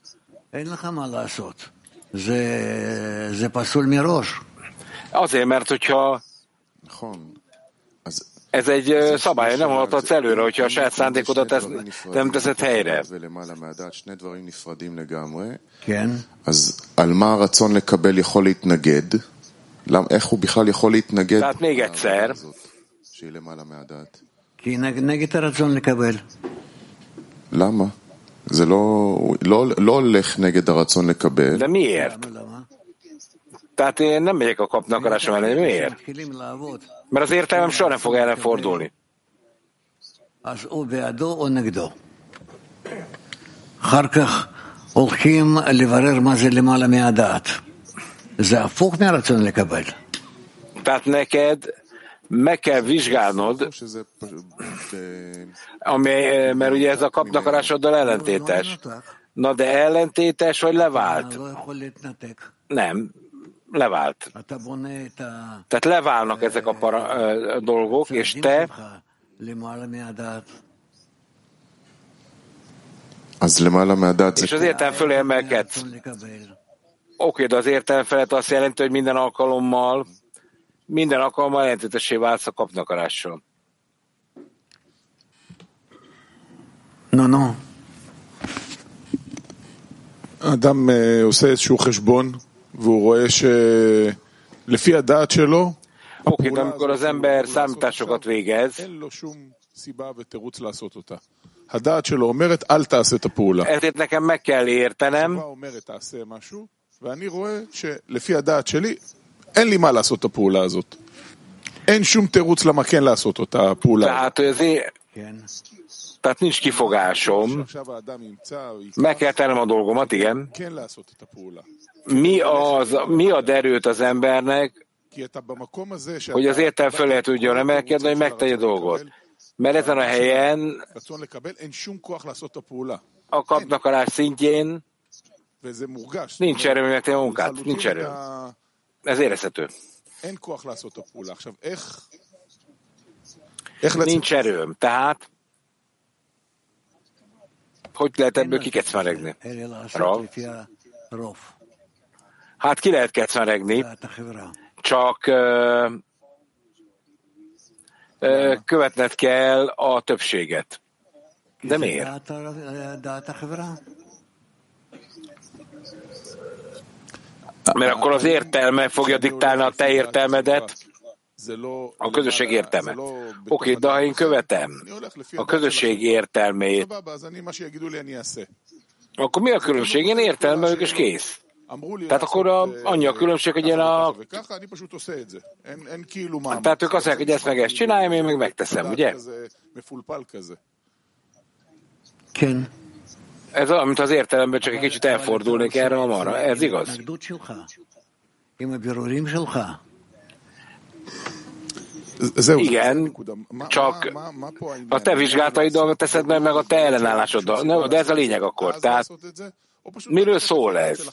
אין לך מה לעשות. זה, זה פסול מראש. Azért, mert hogyha נכון. ez egy szabály, nem hallhatsz előre, hogyha a saját szándékodat tesz, nem teszed helyre. אז על מה הרצון לקבל יכול להתנגד? איך הוא בכלל יכול להתנגד? Tehát még egyszer. שהיא למעלה מהדעת. כי נגד הרצון לקבל. למה? זה לא, לא, לא הולך נגד הרצון לקבל. De miért? Tehát én nem megyek a kapnak akarásom ellen, miért? Mert az értelmem soha nem fog erre fordulni. אז או בעדו או נגדו. אחר כך הולכים לברר מה זה למעלה מהדעת. זה הפוך מהרצון לקבל. Tehát neked meg kell vizsgálnod, amely, mert ugye ez a kaptakarásoddal ellentétes. Na de ellentétes, vagy levált? Nem, levált. Tehát leválnak ezek a para, a dolgok, és te az és az értelem fölé emelkedsz. Oké, de az értelem felett azt jelenti, hogy minden alkalommal minden alkalommal ellentétesé váltsz a kapnakarással. No, no. אדם עושה איזשהו חשבון והוא רואה שלפי הדעת שלו Oké, de amikor az ember számításokat végez, אין לו שום סיבה ותירוץ לעשות אותה. הדעת שלו אומרת, אל תעשה את הפעולה. ezért nekem meg kell értenem, התשובה אומרת, תעשה משהו, ואני רואה שלפי הדעת שלי, אין לי מה לעשות את הפעולה הזאת. אין שום תירוץ למה כן לעשות אותה הפעולה. tehát, hogy az én, tehát nincs kifogásom, שעכשיו האדם ימצא, או meg kell tennem a dolgomat, igen. כן לעשות את הפעולה. Mi, az, mi ad erőt az embernek, כי אתה במקום הזה שאתה... hogy az értelem föl tudjon emelkedni, hogy megtegye a dolgot. Mert ezen a helyen רצון לקבל, אין שום כוח לעשות את הפעולה. a kapnakarás szintjén וזה מורגש. nincs erő, hogy megtegye a munkát. לחלוטין Nincs erő. ez érezhető. Nincs erőm, tehát hogy lehet ebből kikecmeregni? Rav. Hát ki lehet kecmeregni, csak ö, követned kell a többséget. De miért? Mert akkor az értelme fogja diktálni a te értelmedet, a közösség értelme. Oké, okay, de ha én követem a közösség értelmét, akkor mi a különbség? Én értelmelök, és kész. Tehát akkor a, annyi a különbség, hogy én a... Tehát ők azt mondják, hogy ezt meg ezt csináljam, én meg megteszem, ugye? כן ez amit az értelemben csak egy kicsit elfordulnék erre a marra. Ez igaz? Igen, csak a te vizsgáltaiddal teszed meg, meg a te ellenállásoddal. De ez a lényeg akkor. Tehát Miről szól ez?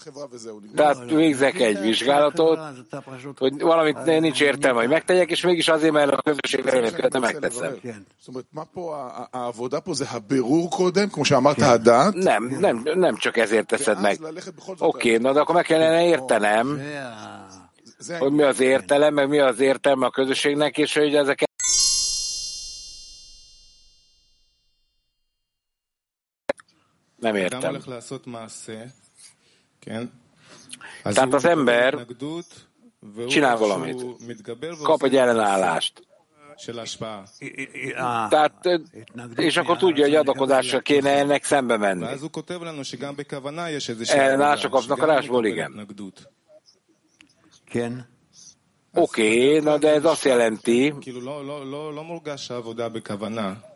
Tehát végzek egy vizsgálatot, hogy valamit nincs értelme, hogy megtegyek, és mégis azért, mert a közösség előnyét követem, megteszem. Nem, nem, nem csak ezért teszed meg. Oké, na de akkor meg kellene értenem, hogy mi az értelem, meg mi az értelme a közösségnek, és hogy ezeket Nem értem. Tehát az ember csinál valamit, kap egy ellenállást. Tehát, és akkor tudja, hogy adakozásra kéne ennek szembe menni. Ellenállásra kapnak a rásból, igen. Oké, okay, na de ez azt jelenti,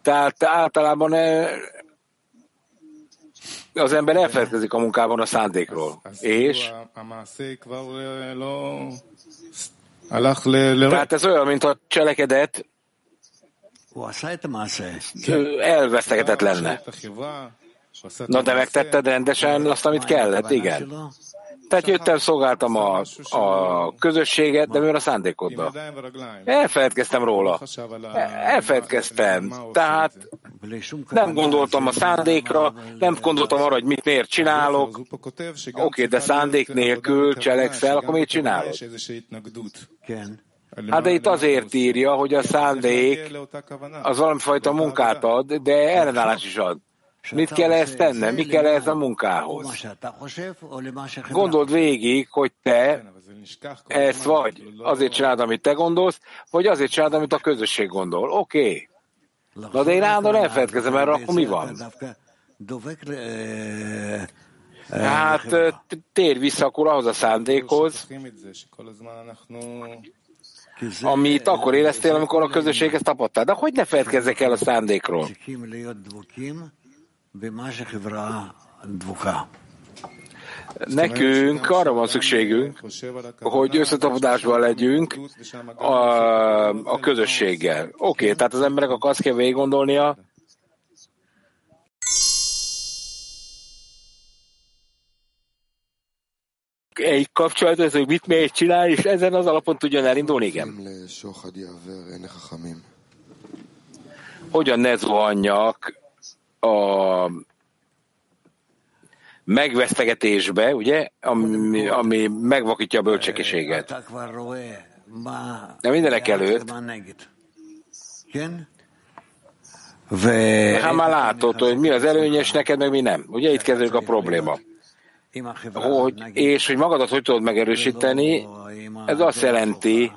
tehát általában az ember elfelelkezik a munkában a szándékról. És tehát ez olyan, mint a cselekedet elvesztegetett lenne. Na de megtetted rendesen azt, amit kellett, igen. Tehát jöttem, szolgáltam a, a közösséget, de mivel a szándékoddal. Elfeledkeztem róla. Elfeledkeztem. Tehát nem gondoltam a szándékra, nem gondoltam arra, hogy mit miért csinálok. Oké, de szándék nélkül cselekszel, akkor miért csinálod? Hát de itt azért írja, hogy a szándék az valamifajta munkát ad, de ellenállás is ad. Mit kell ezt tennem? Mi kell ez a munkához? Gondold végig, hogy te ezt vagy azért csináld, amit te gondolsz, vagy azért csináld, amit a közösség gondol. Oké. Okay. Na de én állandóan elfeledkezem erre, akkor mi van? Hát tér vissza akkor ahhoz a szándékhoz, amit akkor éreztél, amikor a közösséghez tapadtál. De hogy ne feledkezzek el a szándékról? Nekünk arra van szükségünk, hogy összetapodásban legyünk a, a közösséggel. Oké, okay, tehát az emberek azt kell végig gondolnia, egy kapcsolat, ez, hogy mit miért csinál, és ezen az alapon tudjon elindulni, igen. Hogyan ne zuhanjak a megvesztegetésbe, ugye, ami, ami megvakítja a bölcsekiséget. De mindenek előtt ha már látod, hogy mi az előnyes neked, meg mi nem. Ugye itt kezdődik a probléma. Hogy, és hogy magadat hogy tudod megerősíteni, ez azt jelenti,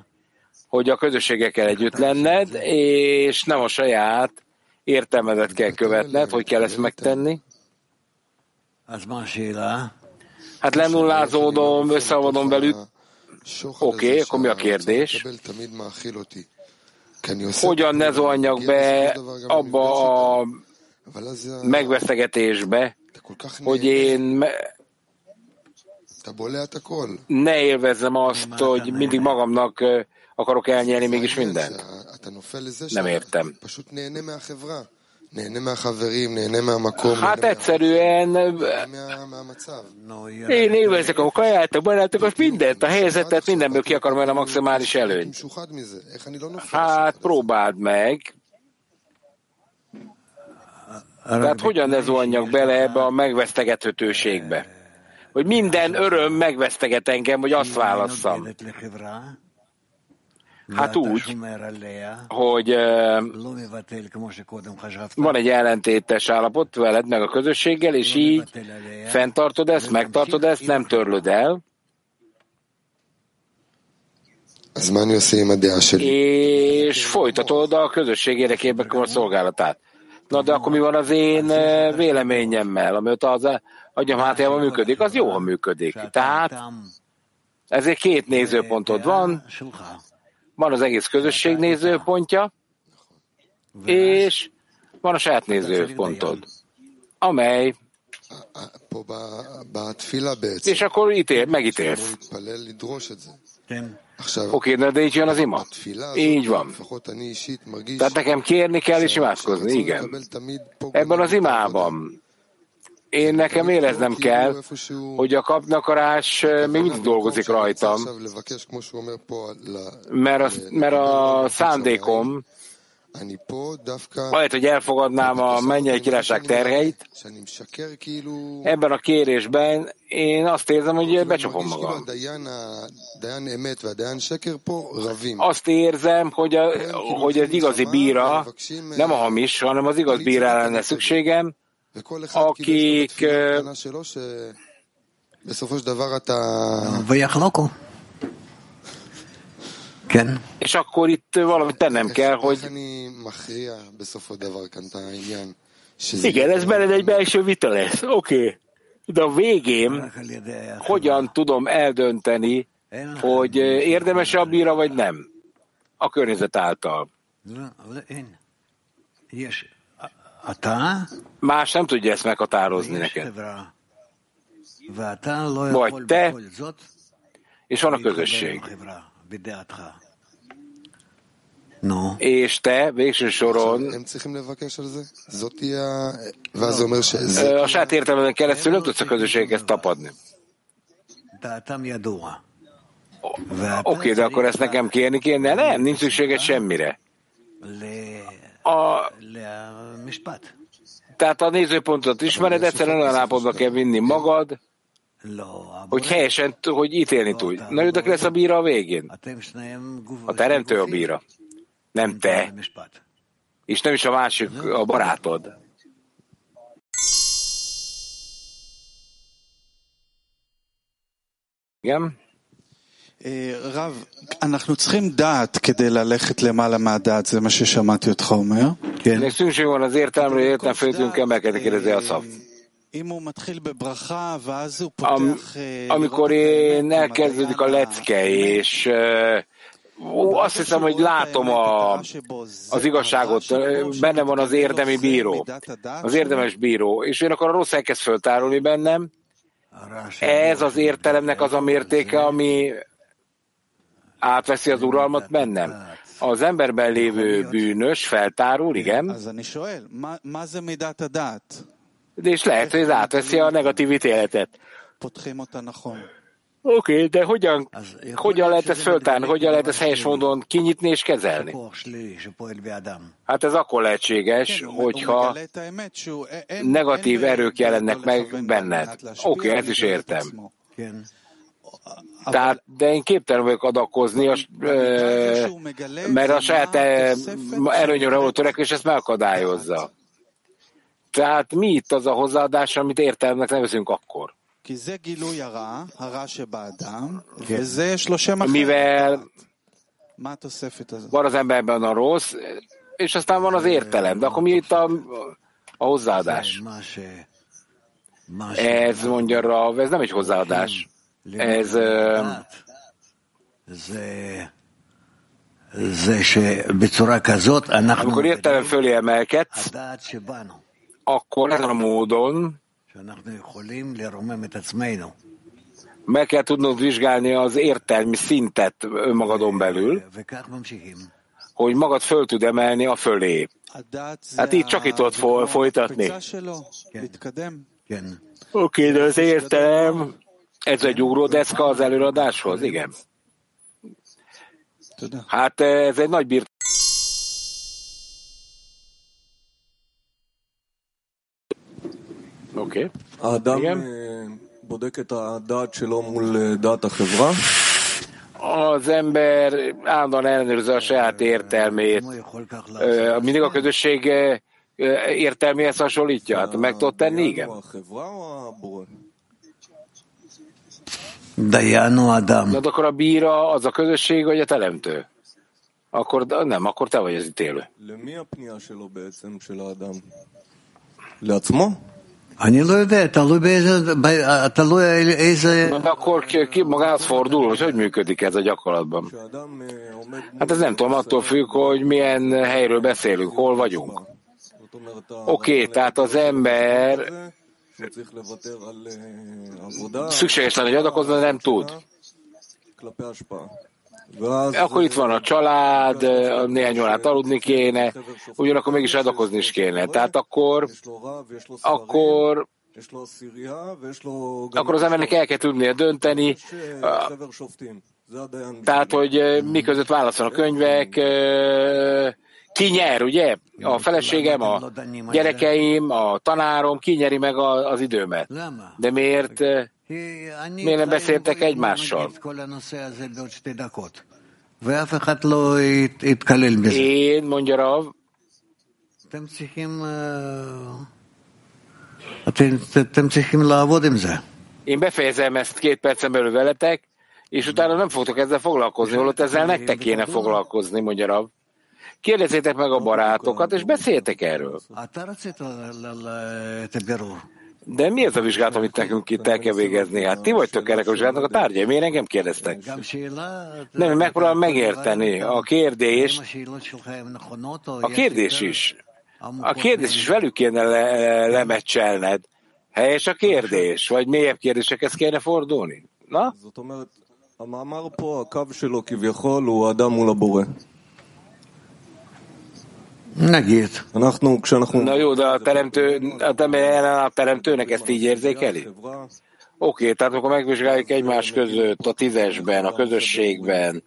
hogy a közösségekkel együtt lenned, és nem a saját értelmedet kell követned, hogy kell ezt megtenni. Hát lenullázódom, összeavadom velük. Oké, okay, akkor mi a kérdés? Hogyan ne zoljak be abba a megvesztegetésbe, hogy én ne élvezzem azt, hogy mindig magamnak akarok elnyelni mégis mindent. Nem értem. Hát egyszerűen én élvezek a kaját, a barátokat, mindent, a helyzetet, mindenből ki akarom a maximális előnyt. Hát próbáld meg. Tehát hogyan ne zuhanjak bele ebbe a megvesztegethetőségbe? Hogy minden öröm megveszteget engem, hogy azt válasszam. Hát úgy, hogy van egy ellentétes állapot veled meg a közösséggel, és így fenntartod ezt, megtartod ezt, nem törlöd el. És folytatod a közösség érdekében a szolgálatát. Na de akkor mi van az én véleményemmel, ami ott az agyam hátjában működik? Az jó, ha működik. Tehát ezért két nézőpontod van, van az egész közösség nézőpontja, és van a saját nézőpontod, amely és akkor ítél, megítélsz. Oké, okay, de így jön az ima. Így van. Tehát nekem kérni kell és imádkozni, igen. Ebben az imában én nekem éreznem kell, hogy a kapnakarás még mindig dolgozik rajtam, mert a, mert a szándékom, majd, hogy elfogadnám a mennyei királyság terheit, ebben a kérésben én azt érzem, hogy becsapom magam. Azt érzem, hogy, a, hogy az igazi bíra, nem a hamis, hanem az igaz bírára lenne szükségem, akik és akkor itt valamit tennem kell, hogy igen, ez beled egy belső vita lesz, oké. Okay. De a végén hogyan tudom eldönteni, hogy érdemes a bíra, vagy nem? A környezet által. Más nem tudja ezt meghatározni neked. Vagy te, és van a közösség. No. És te végső soron a saját értelmeden keresztül nem tudsz a közösséghez tapadni. Oké, okay, de akkor ezt nekem kérni kéne? Nem, nincs szükséged semmire. A, tehát a nézőpontot ismered, egyszerűen olyan állapotba kell vinni magad, hogy helyesen, hogy ítélni tudj. Na, ő lesz a bíra a végén. A teremtő a bíra. Nem te. És nem is a másik, a barátod. Igen? רב, אנחנו צריכים דעת כדי ללכת למעלה מהדעת, זה מה ששמעתי אותך אומר. כן. szükség van az értelmre, értelem föltünk emelkedni, kérdezi a szav. Amikor én elkezdődik a lecke, és ó, azt hiszem, hogy látom a, az igazságot, benne van az érdemi bíró, az érdemes bíró, és én akkor a rossz elkezd föltárulni bennem, ez az értelemnek az a mértéke, ami átveszi az uralmat bennem. Az emberben lévő bűnös feltárul, igen. De és lehet, hogy ez átveszi a negatív ítéletet. Oké, okay, de hogyan, hogyan lehet ezt föltárni, hogyan lehet ezt helyes módon kinyitni és kezelni? Hát ez akkor lehetséges, hogyha negatív erők jelennek meg benned. Oké, okay, ezt is értem. Tehát, de én képtelen vagyok adakozni, a, mert a saját előnyöre való törekvés ezt megakadályozza. Tehát mi itt az a hozzáadás, amit értelmnek nevezünk akkor? Mivel van az emberben a rossz, és aztán van az értelem. De akkor mi itt a, a hozzáadás? Ez mondja Rav, ez nem egy hozzáadás. Ez... Amikor értelem fölé emelkedsz, akkor ezen a módon meg kell tudnod vizsgálni az értelmi szintet önmagadon belül, hogy magad föl tud emelni a fölé. Hát így csak itt ott folytatni. Oké, okay, de az értelem, ez egy ugródeszka az előadáshoz, igen. Hát ez egy nagy birt. Oké. Okay. Igen. בודק את הדעת שלו מול דעת החברה? Az ember állandóan ellenőrzi a saját értelmét. Mindig a közösség értelméhez hasonlítja? Hát meg tudod tenni? Igen. De akkor a bíra az a közösség, vagy a teremtő? Akkor nem, akkor te vagy az ítélő. אני לא יודע, תלוי באיזה... תלוי איזה... Na, akkor ki, ki magához fordul, hogy hogy működik ez a gyakorlatban? Hát ez nem tudom, attól függ, hogy milyen helyről beszélünk, hol vagyunk. Oké, okay, tehát az ember szükséges lenne, hogy adakozni, de nem tud. Akkor itt van a család, néhány órát aludni kéne, ugyanakkor mégis adakozni is kéne. Tehát akkor, akkor akkor az embernek el kell tudnia dönteni, tehát, hogy mi között válaszol a könyvek, ki nyer, ugye? A feleségem, a gyerekeim, a tanárom, ki nyeri meg az időmet. De miért Miért nem beszéltek egymással? Én, mondja Rav, én befejezem ezt két percen belül veletek, és utána nem fogtok ezzel foglalkozni, holott ezzel nektek kéne foglalkozni, mondja Rav. Kérdezzétek meg a barátokat, és beszéljetek erről. De mi ez a vizsgálat, amit nekünk itt el kell végezni? Hát ti vagytok ennek a vizsgálatnak a tárgyai, miért engem kérdeztek? Nem, megpróbálom megérteni a kérdés. A kérdés is. A kérdés is velük kéne le, lemecselned. Helyes a kérdés, vagy mélyebb kérdésekhez kéne fordulni? Na? המאמר פה, הקו שלו כביכול הוא האדם מול הבורא. Megírt. Na jó, de a teremtő, a, a teremtőnek ezt így érzékeli? Oké, okay, tehát akkor megvizsgáljuk egymás között, a tízesben, a közösségben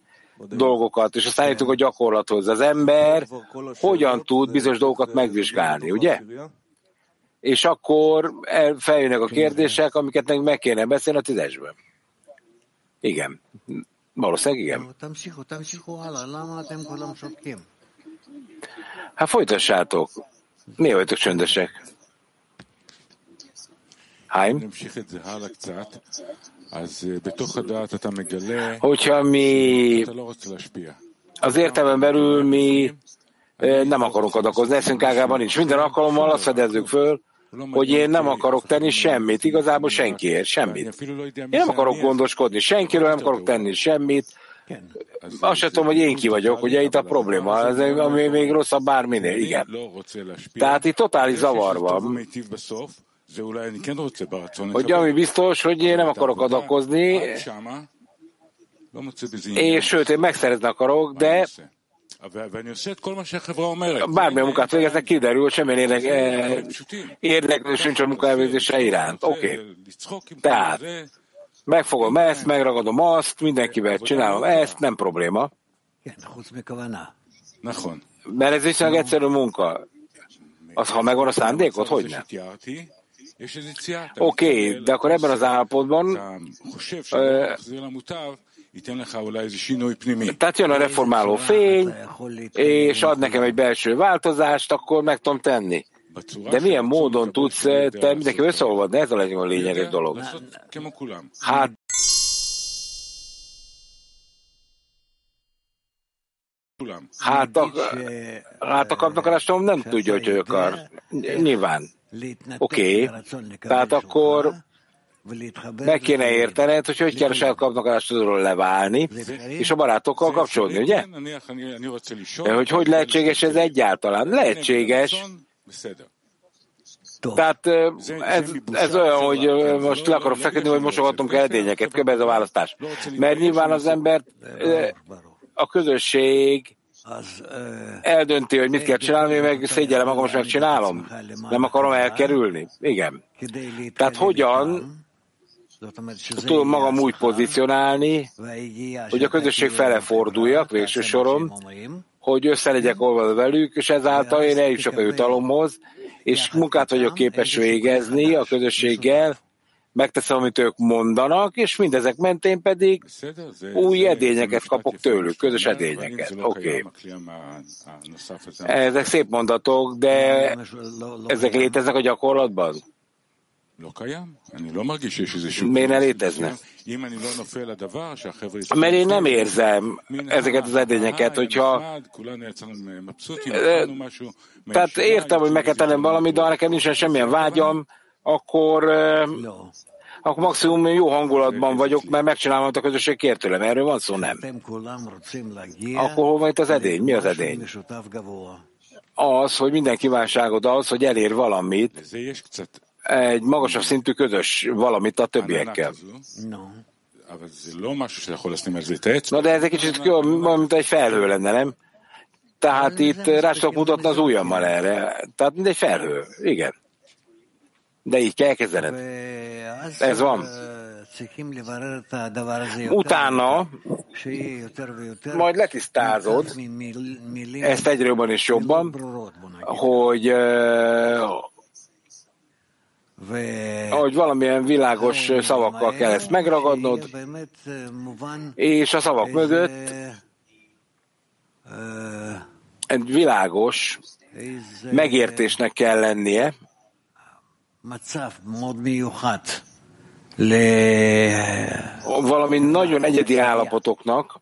dolgokat, és aztán jutunk a gyakorlathoz. Az ember hogyan tud bizonyos dolgokat megvizsgálni, ugye? És akkor feljönnek a kérdések, amiket nekünk meg kéne beszélni a tízesben. Igen. Valószínűleg igen. Hát folytassátok. Mi vagytok csöndesek? Haim? Hogyha mi az értelmen belül mi nem akarunk adakozni, eszünk ágában nincs. Minden alkalommal azt fedezzük föl, hogy én nem akarok tenni semmit, igazából senkiért, semmit. Én nem akarok gondoskodni senkiről, nem akarok tenni semmit, azt sem tudom, hogy én ki vagyok, ugye itt a probléma, ez, ami még rosszabb bárminél, igen. Tehát itt totális zavar van. Hogy ami biztos, hogy én nem akarok adakozni, és sőt, én megszerezni akarok, de bármilyen munkát végeznek, kiderül, hogy semmilyen érdek, eh, érdeklő sincs a munkaelvégzése iránt. Oké. Okay. Tehát megfogom ezt, megragadom azt, mindenkivel csinálom ezt, nem probléma. Mert ez viszonylag egyszerű munka. Az, ha megvan a szándékot, hogy nem? Oké, okay, de akkor ebben az állapotban tehát jön a reformáló fény, és ad nekem egy belső változást, akkor meg tudom tenni. De milyen módon tudsz te mindenki összeolvadni? Ez a legnagyobb lényeges dolog. Hát Hát a, hát a kapnakarásom nem tudja, hogy ő akar. Nyilván. Oké. Okay. Tehát akkor meg kéne értened, hogy hogy kell a saját kapnakarásodról leválni, és a barátokkal kapcsolódni, ugye? De hogy hogy lehetséges ez egyáltalán? Lehetséges. Tehát ez, ez olyan, hogy most le akarok feküdni, hogy mosogatom kell edényeket, kb. ez a választás. Mert nyilván az ember, a közösség eldönti, hogy mit kell csinálni, meg szégyellem magam, most megcsinálom. Nem akarom elkerülni. Igen. Tehát hogyan tudom magam úgy pozícionálni, hogy a közösség fele forduljak végső soron, hogy össze legyek olvadva velük, és ezáltal én eljussak a jutalomhoz, és munkát vagyok képes végezni a közösséggel, megteszem, amit ők mondanak, és mindezek mentén pedig új edényeket kapok tőlük, közös edényeket. Oké. Okay. Ezek szép mondatok, de ezek léteznek a gyakorlatban? Miért ne létezne? Mert én nem érzem ezeket az edényeket, hogyha... Tehát értem, hogy megketelem valamit, de nekem nincsen semmilyen vágyam, akkor, akkor maximum jó hangulatban vagyok, mert megcsinálom, amit a közösség kér tőlem. Erről van szó, nem. Akkor hol van itt az edény? Mi az edény? Az, hogy minden kívánságod az, hogy elér valamit, egy magasabb szintű közös valamit a többiekkel. Na de ez egy kicsit olyan, mint egy felhő lenne, nem? Tehát itt rá tudok mutatni az ujjammal erre. Tehát mint egy felhő. Igen. De így kell kezdened. Ez van. Utána majd letisztázod ezt egyre jobban és jobban, hogy hogy valamilyen világos szavakkal kell ezt megragadnod, és a szavak mögött egy világos megértésnek kell lennie, valami nagyon egyedi állapotoknak,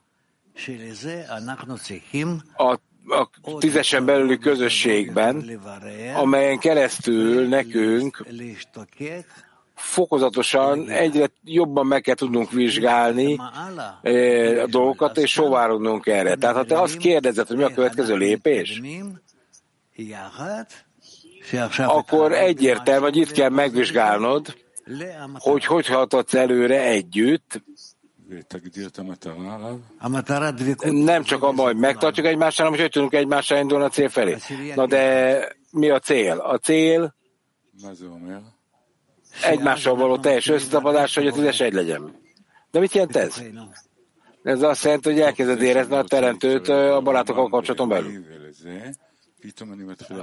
a a tízesen belüli közösségben, amelyen keresztül nekünk fokozatosan egyre jobban meg kell tudnunk vizsgálni a dolgokat, és sovárodnunk erre. Tehát ha te azt kérdezed, hogy mi a következő lépés, akkor egyértelmű, hogy itt kell megvizsgálnod, hogy hogy hatodsz előre együtt, nem csak abban, hogy megtartjuk egymást, hanem hogy tudunk egymással indulni a cél felé. Na de mi a cél? A cél egymással való teljes összetapadás, hogy a tízes egy legyen. De mit jelent ez? Ez azt jelenti, hogy elkezded érezni a teremtőt a barátokkal kapcsolaton belül.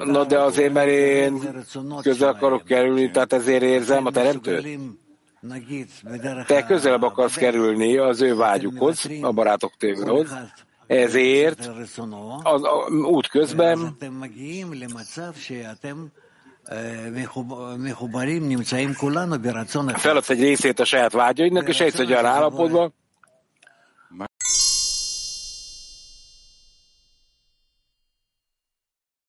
Na de azért, mert én közel akarok kerülni, tehát ezért érzem a teremtőt. Te közelebb akarsz kerülni az ő vágyukhoz, a barátok tévéhoz, ezért az út közben feladsz egy részét a saját vágyaidnak, és egy olyan állapotban,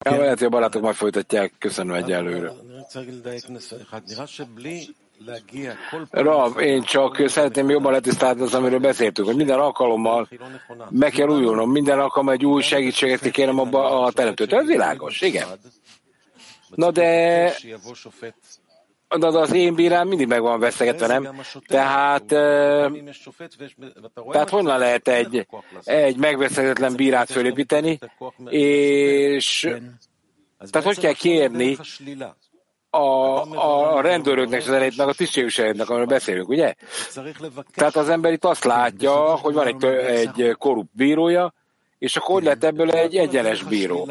Ja, lehet, hogy a barátok majd folytatják. Köszönöm egyelőre. Rav, én csak szeretném jobban letisztálni az, amiről beszéltünk, hogy minden alkalommal meg kell újulnom, minden alkalommal egy új segítséget kérem abba a teremtőt. Ez világos, igen. Na de, de az én bírám mindig meg van veszegetve, nem? Tehát, tehát honnan lehet egy, egy megveszegetlen bírát fölépíteni, és tehát hogy kell kérni a, a rendőröknek, az elejétnek, a tisztségviselőknek, amiről beszélünk, ugye? Tehát az ember itt azt látja, hogy van egy, egy korrupt bírója, és akkor hogy lett ebből egy egyenes bíró?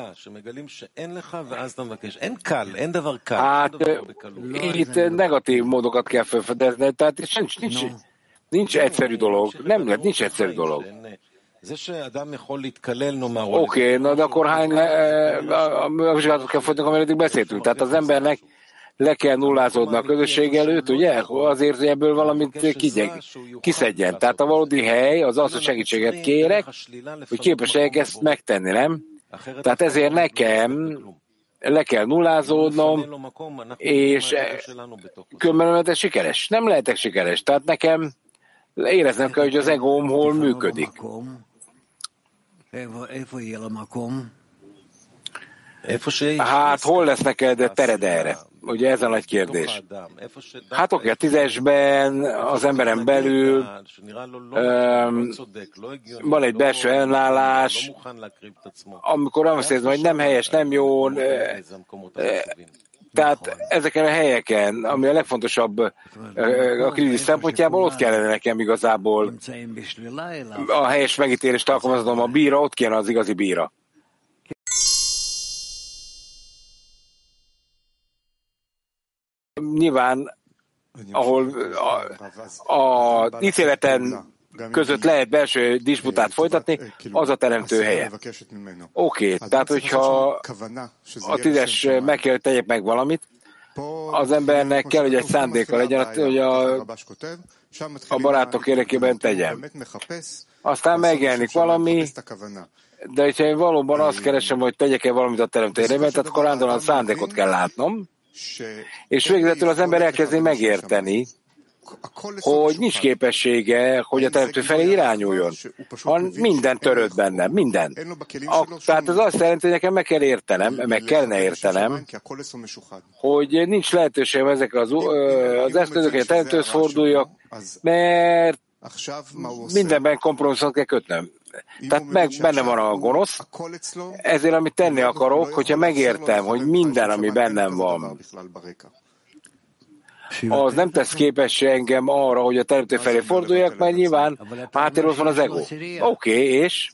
Hát itt negatív módokat kell felfedezni, tehát nincs, nincs, nincs egyszerű dolog. Nem lehet, nincs egyszerű dolog. Oké, okay, na de akkor hány le, a vizsgálatot kell folytatni, amelyet beszéltünk. Tehát az embernek le kell nullázódni a közösség előtt, ugye? Azért, hogy ebből valamit kigyeg, kiszedjen. Tehát a valódi hely az az, hogy segítséget kérek, hogy képesek ezt megtenni, nem? Tehát ezért nekem le kell nullázódnom, és különben ez sikeres. Nem lehetek sikeres. Tehát nekem éreznem kell, hogy az egóm hol működik. Hát hol lesz neked tered erre? Ugye ez a nagy kérdés. Hát oké, a tízesben, az emberen belül um, van egy belső ellenállás, amikor azt érzem, hogy nem helyes, nem jó, tehát ezeken a helyeken, ami a legfontosabb a krízis szempontjából, ott kellene nekem igazából a helyes megítélést alkalmaznom a bíra, ott kéne az igazi bíra. Nyilván, ahol a, a ítéleten között lehet belső disputát folytatni, az a teremtő helye. Oké, okay, tehát hogyha a tízes meg kell, tegyek meg valamit, az embernek kell, hogy egy szándéka legyen, hogy a, a barátok érdekében tegyem. Aztán megjelenik valami, de hogyha én valóban azt keresem, hogy tegyek-e valamit a teremtő érdekében, tehát a szándékot kell látnom, és végzetül az ember elkezdi megérteni, hogy nincs képessége, hogy a teremtő felé irányuljon. Han minden törött benne, minden. A, tehát ez azt jelenti, hogy nekem meg kell értenem, meg kellene értenem, hogy nincs lehetőségem ezek az, az eszközök, a teremtőhöz forduljak, mert mindenben kompromisszumot kell kötnöm. Tehát meg benne van a gonosz, ezért amit tenni akarok, hogyha megértem, hogy minden, ami bennem van, az nem tesz képessé engem arra, hogy a teremtő felé forduljak, mert nyilván háttérről van az ego. Oké, okay, és?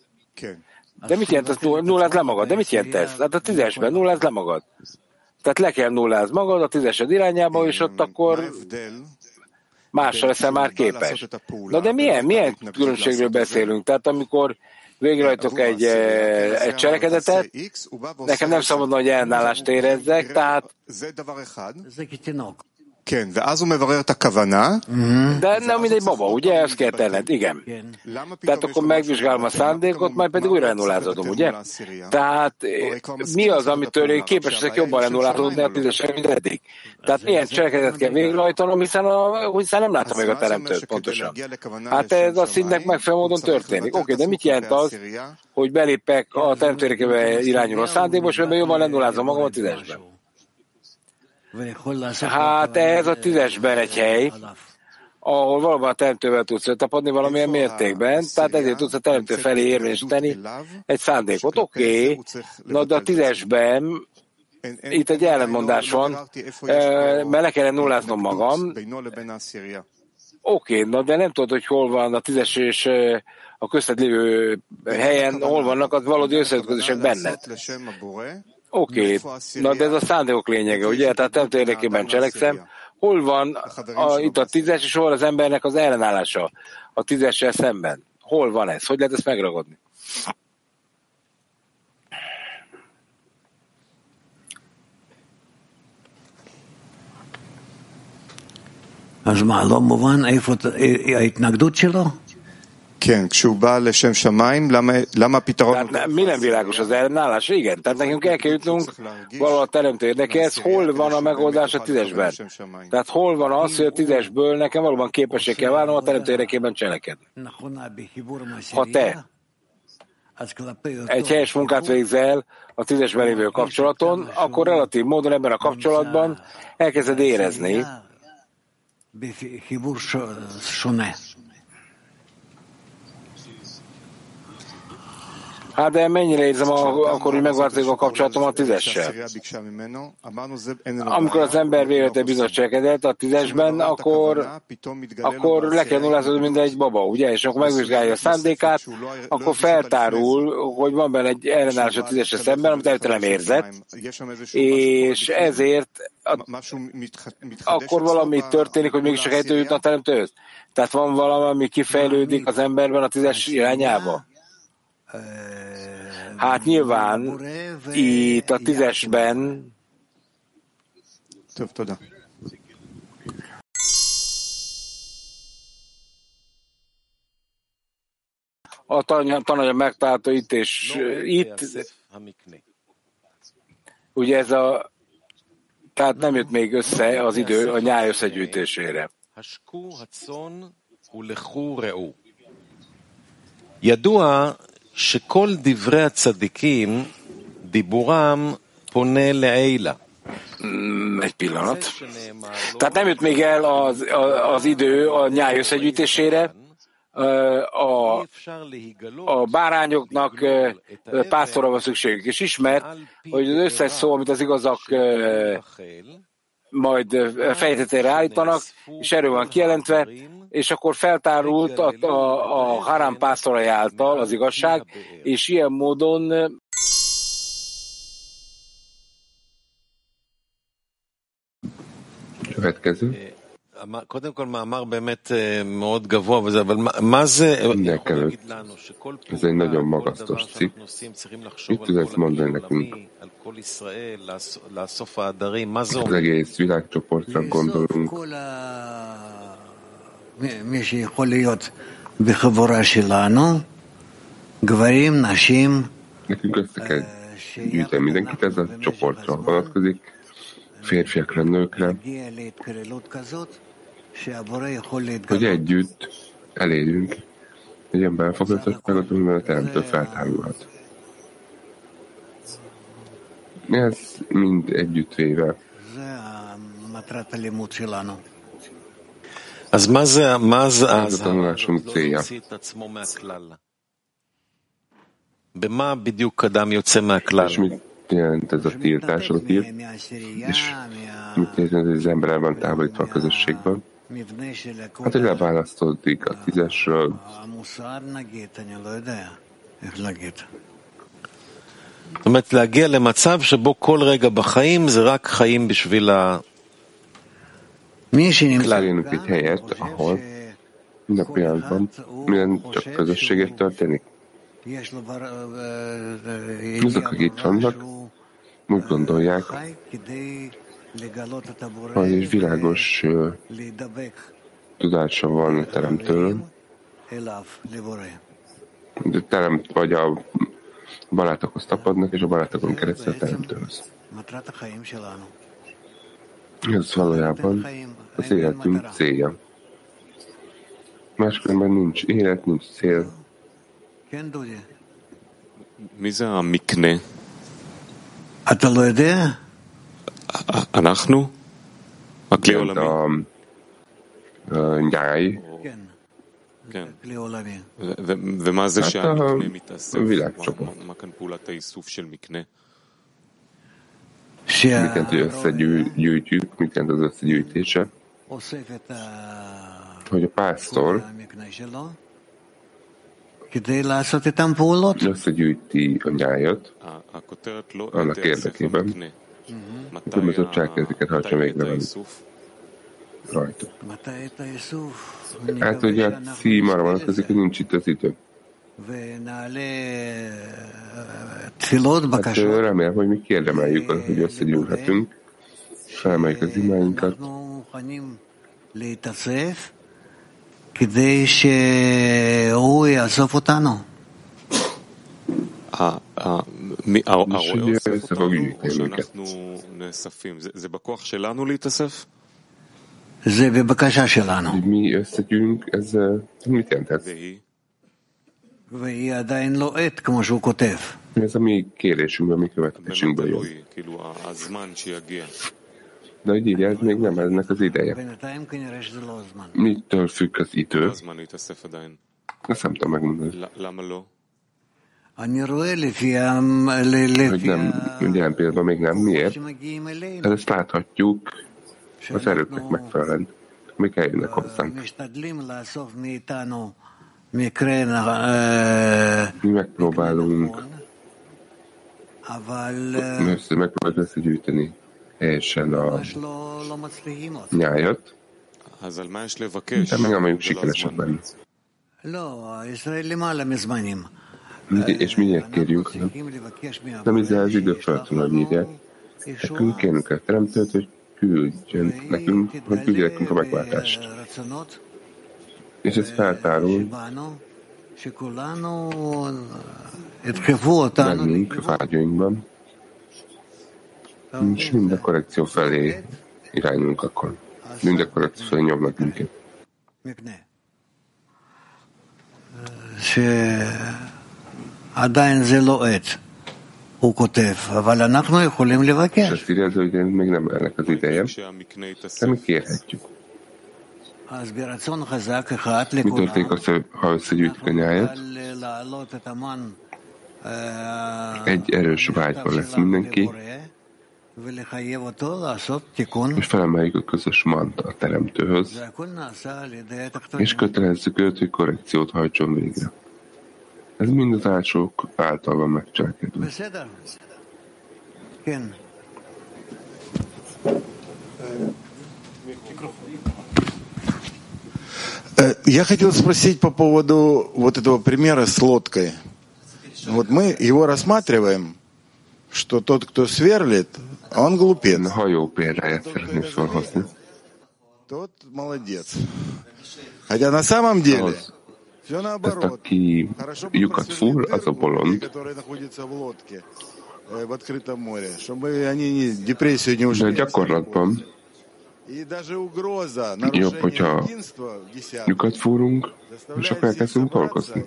De mit jelent ez nullát le magad? De mit jelent ez? Hát a tízesben nullát le magad. Tehát le kell nulláz magad a tízesed irányába, és ott akkor másra leszel már képes. Na de milyen, milyen különbségről beszélünk? Tehát amikor végrehajtok egy, egy cselekedetet, nekem nem szabad, hogy ellenállást érezzek, tehát Ken, De azom évről a kavana? De nem, mint egy baba, ugye? Ez kell tenned, igen. Tehát akkor megvizsgálom a szándékot, majd pedig újra renulázadom, ugye? Tehát eh, mi az, amitől én képes ezek jobban renulázódni a tízesre, mint eddig? Tehát milyen cselekedet kell végrehajtanom, hiszen, a, hiszen nem látom még a teremtőt pontosan. Hát ez a szintnek megfelelő módon történik. Oké, de mit jelent az, hogy belépek a teremtőre irányuló szándékba, és jobban rendulázom magam a tízesben? Hát ez a tízesben egy hely, ahol valóban a teremtővel tudsz tapadni valamilyen mértékben, tehát ezért tudsz a teremtő felé érvényesíteni egy szándékot. Oké, okay, na de a tízesben itt egy ellentmondás van, mert le kellene nulláznom magam. Oké, okay, na de nem tudod, hogy hol van a tízes és a köztet lévő helyen, hol vannak az valódi összeütközések benned. Oké, okay. na de ez a szándékok lényege, ugye? Tehát nem érdekében cselekszem. Hol van a, itt a tízes, és hol az embernek az ellenállása a tízessel szemben? Hol van ez? Hogy lehet ezt megragadni? Az már lomban van, itt nagdut כן, כשהוא bá לשם שמיים, lama, lama הפתרון... Tehát, mi nem világos az ellenállás? Igen, tehát nekünk el kell jutnunk valahol a teremtő érdekéhez, hol van a megoldás a tízesben. Tehát hol van az, hogy a tízesből nekem valóban képessé kell válnom a teremtő érdekében cselekedni. Ha te egy helyes munkát végzel a tízesben lévő kapcsolaton, akkor relatív módon ebben a kapcsolatban elkezded érezni, Hát de mennyire érzem a, akkor, hogy megváltozik a kapcsolatom a tízessel? Amikor az ember bizonyos cselekedet a tízesben, akkor, akkor le kell nullázódni mint egy baba, ugye? És akkor megvizsgálja a szándékát, akkor feltárul, hogy van benne egy ellenállás a tízesre szemben, amit előtte érzett, és ezért a, akkor valami történik, hogy mégis csak egy jutna a teremtőhöz. Tehát van valami, ami kifejlődik az emberben a tízes irányába. Hát nyilván itt a tízesben Több, tudom. a tananya megtalálta itt, és itt ugye ez a tehát nem jött még össze az idő a nyáj összegyűjtésére. ידוע שכל דברי הצדיקים, דיבורם פונה לעילה. Egy pillanat. Tehát nem jött még el az, az idő a nyáj összegyűjtésére, a, a bárányoknak pásztorra van szükségük, és ismert, hogy az összes szó, amit az igazak majd fejtetére állítanak, és erről van kijelentve, és akkor feltárult a, a, a Haram pásztorai által az igazság, és ilyen módon következő. Mindenkelőtt ez egy nagyon magasztos cikk. Mit tud ezt mondani nekünk? Az egész világcsoportra gondolunk, מי שיכול להיות בחבורה שלנו, גברים, נשים, Nekünk össze kell gyűjteni mindenkit, ez a csoportra vonatkozik, férfiakra, nőkre, hogy együtt elérjünk egy olyan belfogadottságot, amivel a teremtő feltárulhat. Ez mind együttvéve. ez a tanulásunk célja. במה בדיוק אדם יוצא מהכלל? És mit jelent ez a tiltás, az a tilt? És mit jelent, hogy az ember el van távolítva a közösségből? Hát, hogy leválasztódik a tízesről. זאת אומרת, להגיע למצב שבו כל רגע בחיים זה רק חיים בשביל ה... Elérünk egy helyet, ahol minden pillanatban minden csak közösséget történik. Azok, akik itt vannak, úgy gondolják, hogy világos tudása van a teremtőről, de teremt, vagy a barátokhoz tapadnak, és a barátokon keresztül a teremtőhöz. Ez valójában az életünk célja. Máskülönben nincs élet, nincs cél. מי זה המקנה? אתה לא יודע? אנחנו? הכלי העולמי. nyáj. כן. ומה זה שהמקנה מתאסף? מה כאן פעולת האיסוף של מקנה? Mit jelent, hogy összegyűjtjük, mit jelent az összegyűjtése? Hogy a pásztor összegyűjti a nyájat annak érdekében, hogy a bizottság ezeket hajtsa végre velük rajta. Hát ugye a cím arra vonatkozik, hogy nincs itt az idő. Hát remélem, hogy mi kérdemeljük hogy összegyűlhetünk, felemeljük az imáinkat, מוכנים להתאסף כדי שהוא יעזוב אותנו. הרואה אוסף אותנו, או שאנחנו נאספים? זה בכוח שלנו להתאסף? זה בבקשה שלנו. והיא? והיא עדיין לא עת, כמו שהוא כותב. אז המקרה שהוא במקרה, כאילו הזמן שיגיע. De hogy írja, ez még nem ennek az ideje. Mitől függ az idő? Ezt nem tudom megmondani. Hogy nem, jelen pillanatban még nem. Miért? Hát ezt láthatjuk az erőknek megfelelően, amik eljönnek hozzánk. Mi megpróbálunk össze, megpróbáljuk összegyűjteni helyesen a nyájat, de még nem sikeresek benne. és miért kérjünk, nem izrael az idő föltűnő írják. Nekünk kérnünk kell teremtőt, hogy küldjön nekünk, hogy küldjön nekünk a megváltást. És ez feltárul bennünk, vágyainkban, és minden korrekció felé irányulunk akkor. Minden korrekció felé nyomnak minket. שעדיין זה לא עת, הוא כותב, אבל אנחנו יכולים לבקש. még nem ennek az ideje, de mi kérhetjük. Mi történik az, ha összegyűjtjük a nyájat? Egy erős vágyban lesz mindenki, és felemeljük a közös mant a teremtőhöz, és kötelezzük őt, hogy korrekciót hajtson végre. Ez mind az álsók által van megcselekedve. Я хотел спросить по поводу вот этого примера с лодкой. Вот мы его рассматриваем, что тот, кто сверлит, он глупец. Тот молодец. Хотя на самом деле все наоборот. Хорошо бы люди, которые находятся в лодке в открытом море, чтобы они депрессию не ушли. Jobb, hogyha lyukat fúrunk, akkor elkezdünk dolgozni.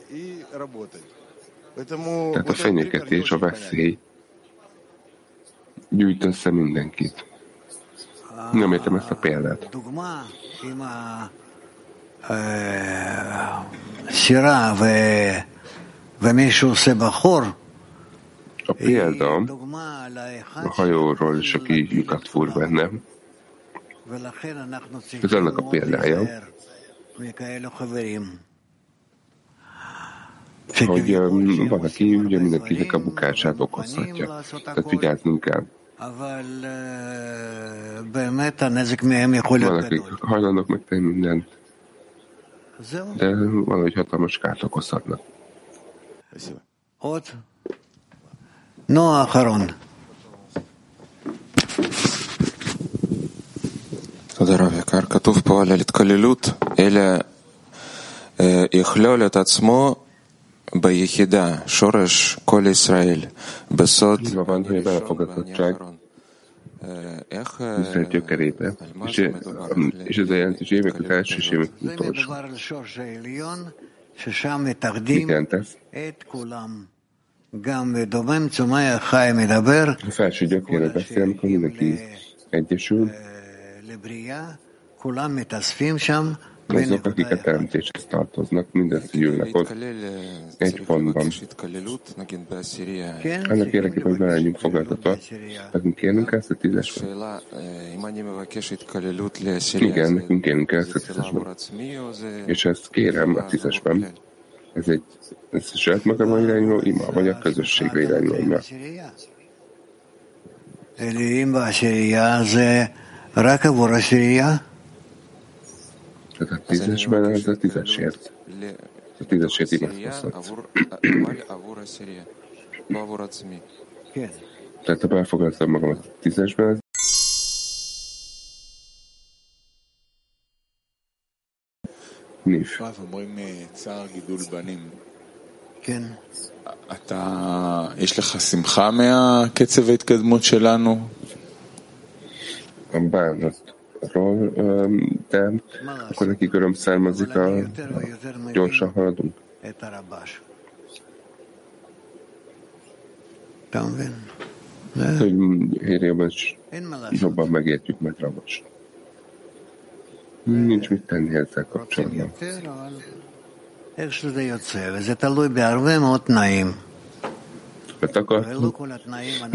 Tehát a fenyegetés, a veszély gyűjt össze mindenkit. Nem értem ezt a példát. A példa a hajóról is, aki lyukat fúr bennem, ez ennek a példája, hogy um, van, aki ugye mindenkinek a bukását okozhatja. Tehát vigyáznunk kell. Van, akik hajlandók megtenni mindent, de valahogy hatalmas kárt okozhatnak. Ott? No, Haron. תודה רב יקר. כתוב פה על התקללות, אלא יכלול את עצמו ביחידה, שורש כל ישראל, בסוד Karība, že zajęty ziemię, która się ziemię toczy. Giganta. Felső gyökére beszélünk, mindenki egyesül. azok, akik a teremtéshez tartoznak, mindent gyűlnek ott egy pontban. Ennek érdekében, hogy belegyünk fogadatba, nekünk kérnünk ezt a tízesben. Igen, nekünk kérnünk ezt a tízesben. És ezt kérem a tízesben. Ez egy ez saját magamra irányuló ima, vagy a közösségre irányuló ima. רק עבור השירייה? אתה תיגש בעלה, אתה תתעשת. אתה תתעשת עם הכנסות. אתה בהפוגה, אתה מרמת. תיגש בעלה. ניף. אומרים צער גידול בנים. כן. אתה, יש לך שמחה מהקצב ההתקדמות שלנו? רמב"ן, bánatról, de akkor nekik öröm származik, a, a gyorsan haladunk. Hogy érjében jobban megértjük meg Ravas. Nincs mit tenni ezzel kapcsolatban. mert akartunk,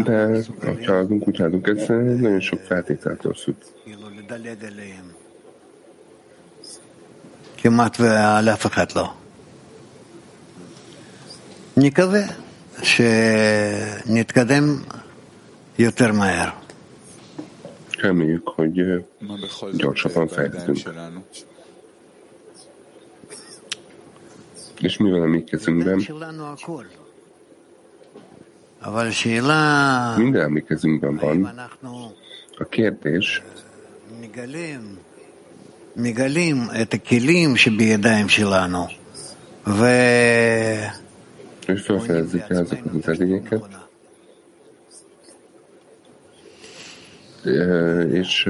de ha családunk, úgy családunk, ez nagyon sok feltételtől függ. כמעט ולאף אחד לא. נקווה שנתקדם יותר מהר. Reméljük, hogy gyorsabban fejlődünk. És mivel a mi kezünkben, Minden emlékezünkben van. A kérdés, מגלים את הכלים שבידיים שלנו ו... és felfedezzük el azokat az edényeket, és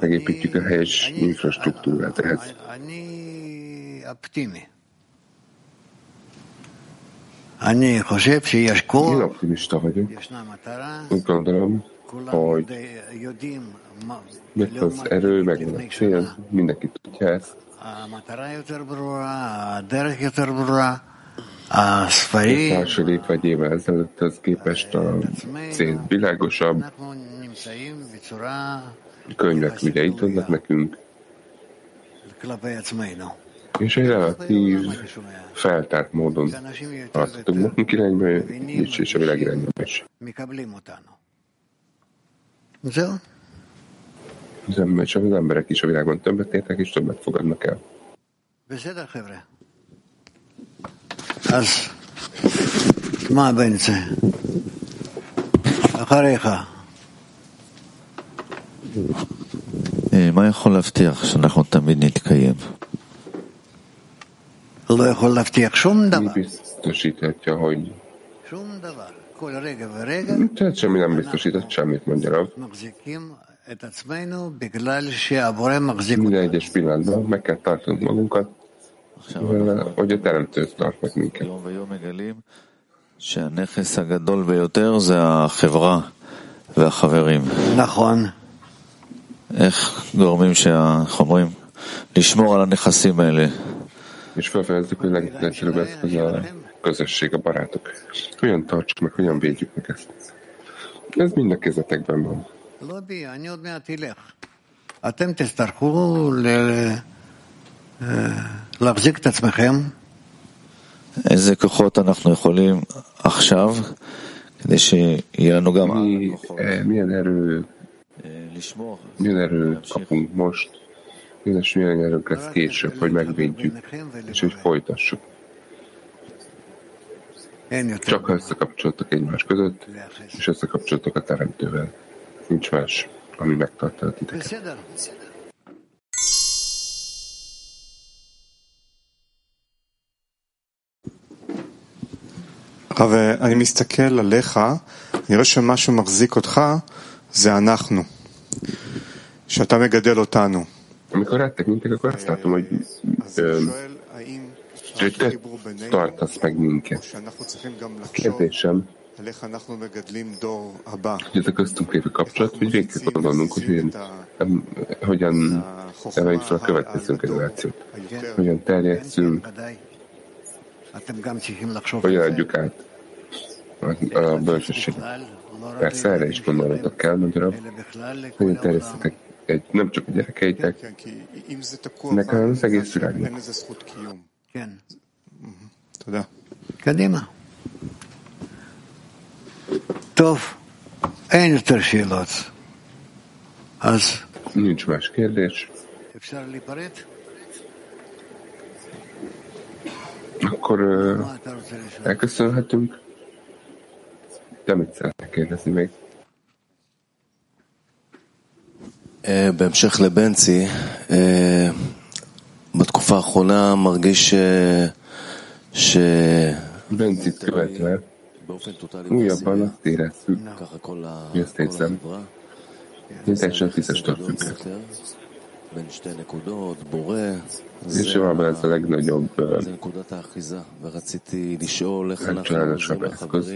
megépítjük a helyes infrastruktúrát ehhez. Én optimista vagyok. Úgy gondolom, hogy meg az erő, meg a cél, mindenki tudja ezt. A második vagy évvel ezelőtthez képest a cél világosabb, könyvek ugye itt vannak nekünk, és egy relatív feltárt módon haladhatunk magunk irányba, és a világ irányba is Az, ember, és az emberek is a világban többet értek, és többet fogadnak el. אז מה באמצע? אחריך. מה יכול להבטיח שאנחנו תמיד נתקיים? לא יכול להבטיח שום דבר. biztosíthatja, hogy tehát semmi nem biztosított semmit magyarul. Minden egyes pillanatban meg kell tartanunk magunkat, hogy a teremtő tart meg minket. שהנכס הגדול ביותר זה החברה והחברים. נכון. איך גורמים, איך אומרים, לשמור על הנכסים האלה? És felfedezzük, hogy legegyszerűbb eszköz a közösség, a barátok. Hogyan tartsuk meg, hogyan védjük meg ezt? Ez mind a kezetekben van. אתם תצטרכו להחזיק את עצמכם. איזה כוחות אנחנו יכולים עכשיו, כדי שיהיה לנו גם milyen erő, milyen erő kapunk most, és milyen erőnk lesz később, hogy megvédjük, és hogy folytassuk. Csak ha összekapcsoltak egymás között, és összekapcsoltak a Teremtővel. Nincs más, ami megtartja titeket. הרב, אני מסתכל עליך, אני רואה שמשהו מחזיק אותך, זה אנחנו. שאתה מגדל אותנו. Amikor ettek minket, akkor azt látom, hogy, hogy te tartasz meg minket. Kérdésem, Ez a köztünk lévő kapcsolat, hogy végig kell gondolnunk, hogy hogyan, hogyan emeljük fel a következő generációt, hogyan terjesztünk, hogyan adjuk át a, a bölcsességet. Persze erre is gondolnatok kell, magyarab, hogyan terjesztetek egy, nem csak a gyerekeitek, nekem az egész világnak. Kadéma. טוב, אין יותר שאלות. אז... Nincs más kérdés. אפשר להיפרד? Akkor uh, elköszönhetünk. Te mit szeretnél kérdezni még? בהמשך לבנצי, בתקופה האחרונה מרגיש ש... Bencit követve újabban azt érezzük, hogy azt érzem, hogy teljesen tisztes tartjuk és valóban ez a legnagyobb legcsaládosabb eszköz.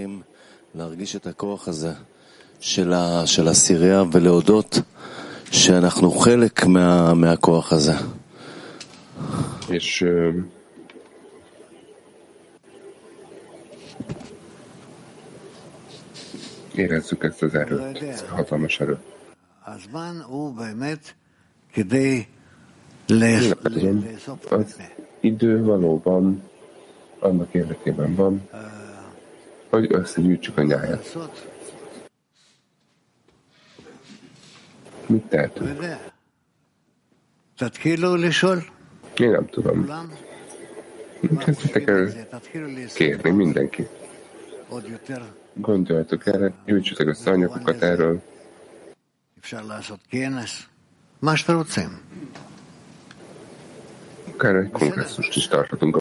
להרגיש את הכוח הזה של, ה, של הסירייה ולהודות שאנחנו חלק מה, מהכוח הזה. És érezzük ezt az erőt, ezt a hatalmas erőt. Az idő valóban annak érdekében van, hogy összegyűjtsük a nyáját. Mit tehetünk? Én nem tudom. Kezdjetek el kérni mindenki. Gondoljatok erre, gyűjtsetek össze anyagokat erről. Akár egy kongresszust is tarthatunk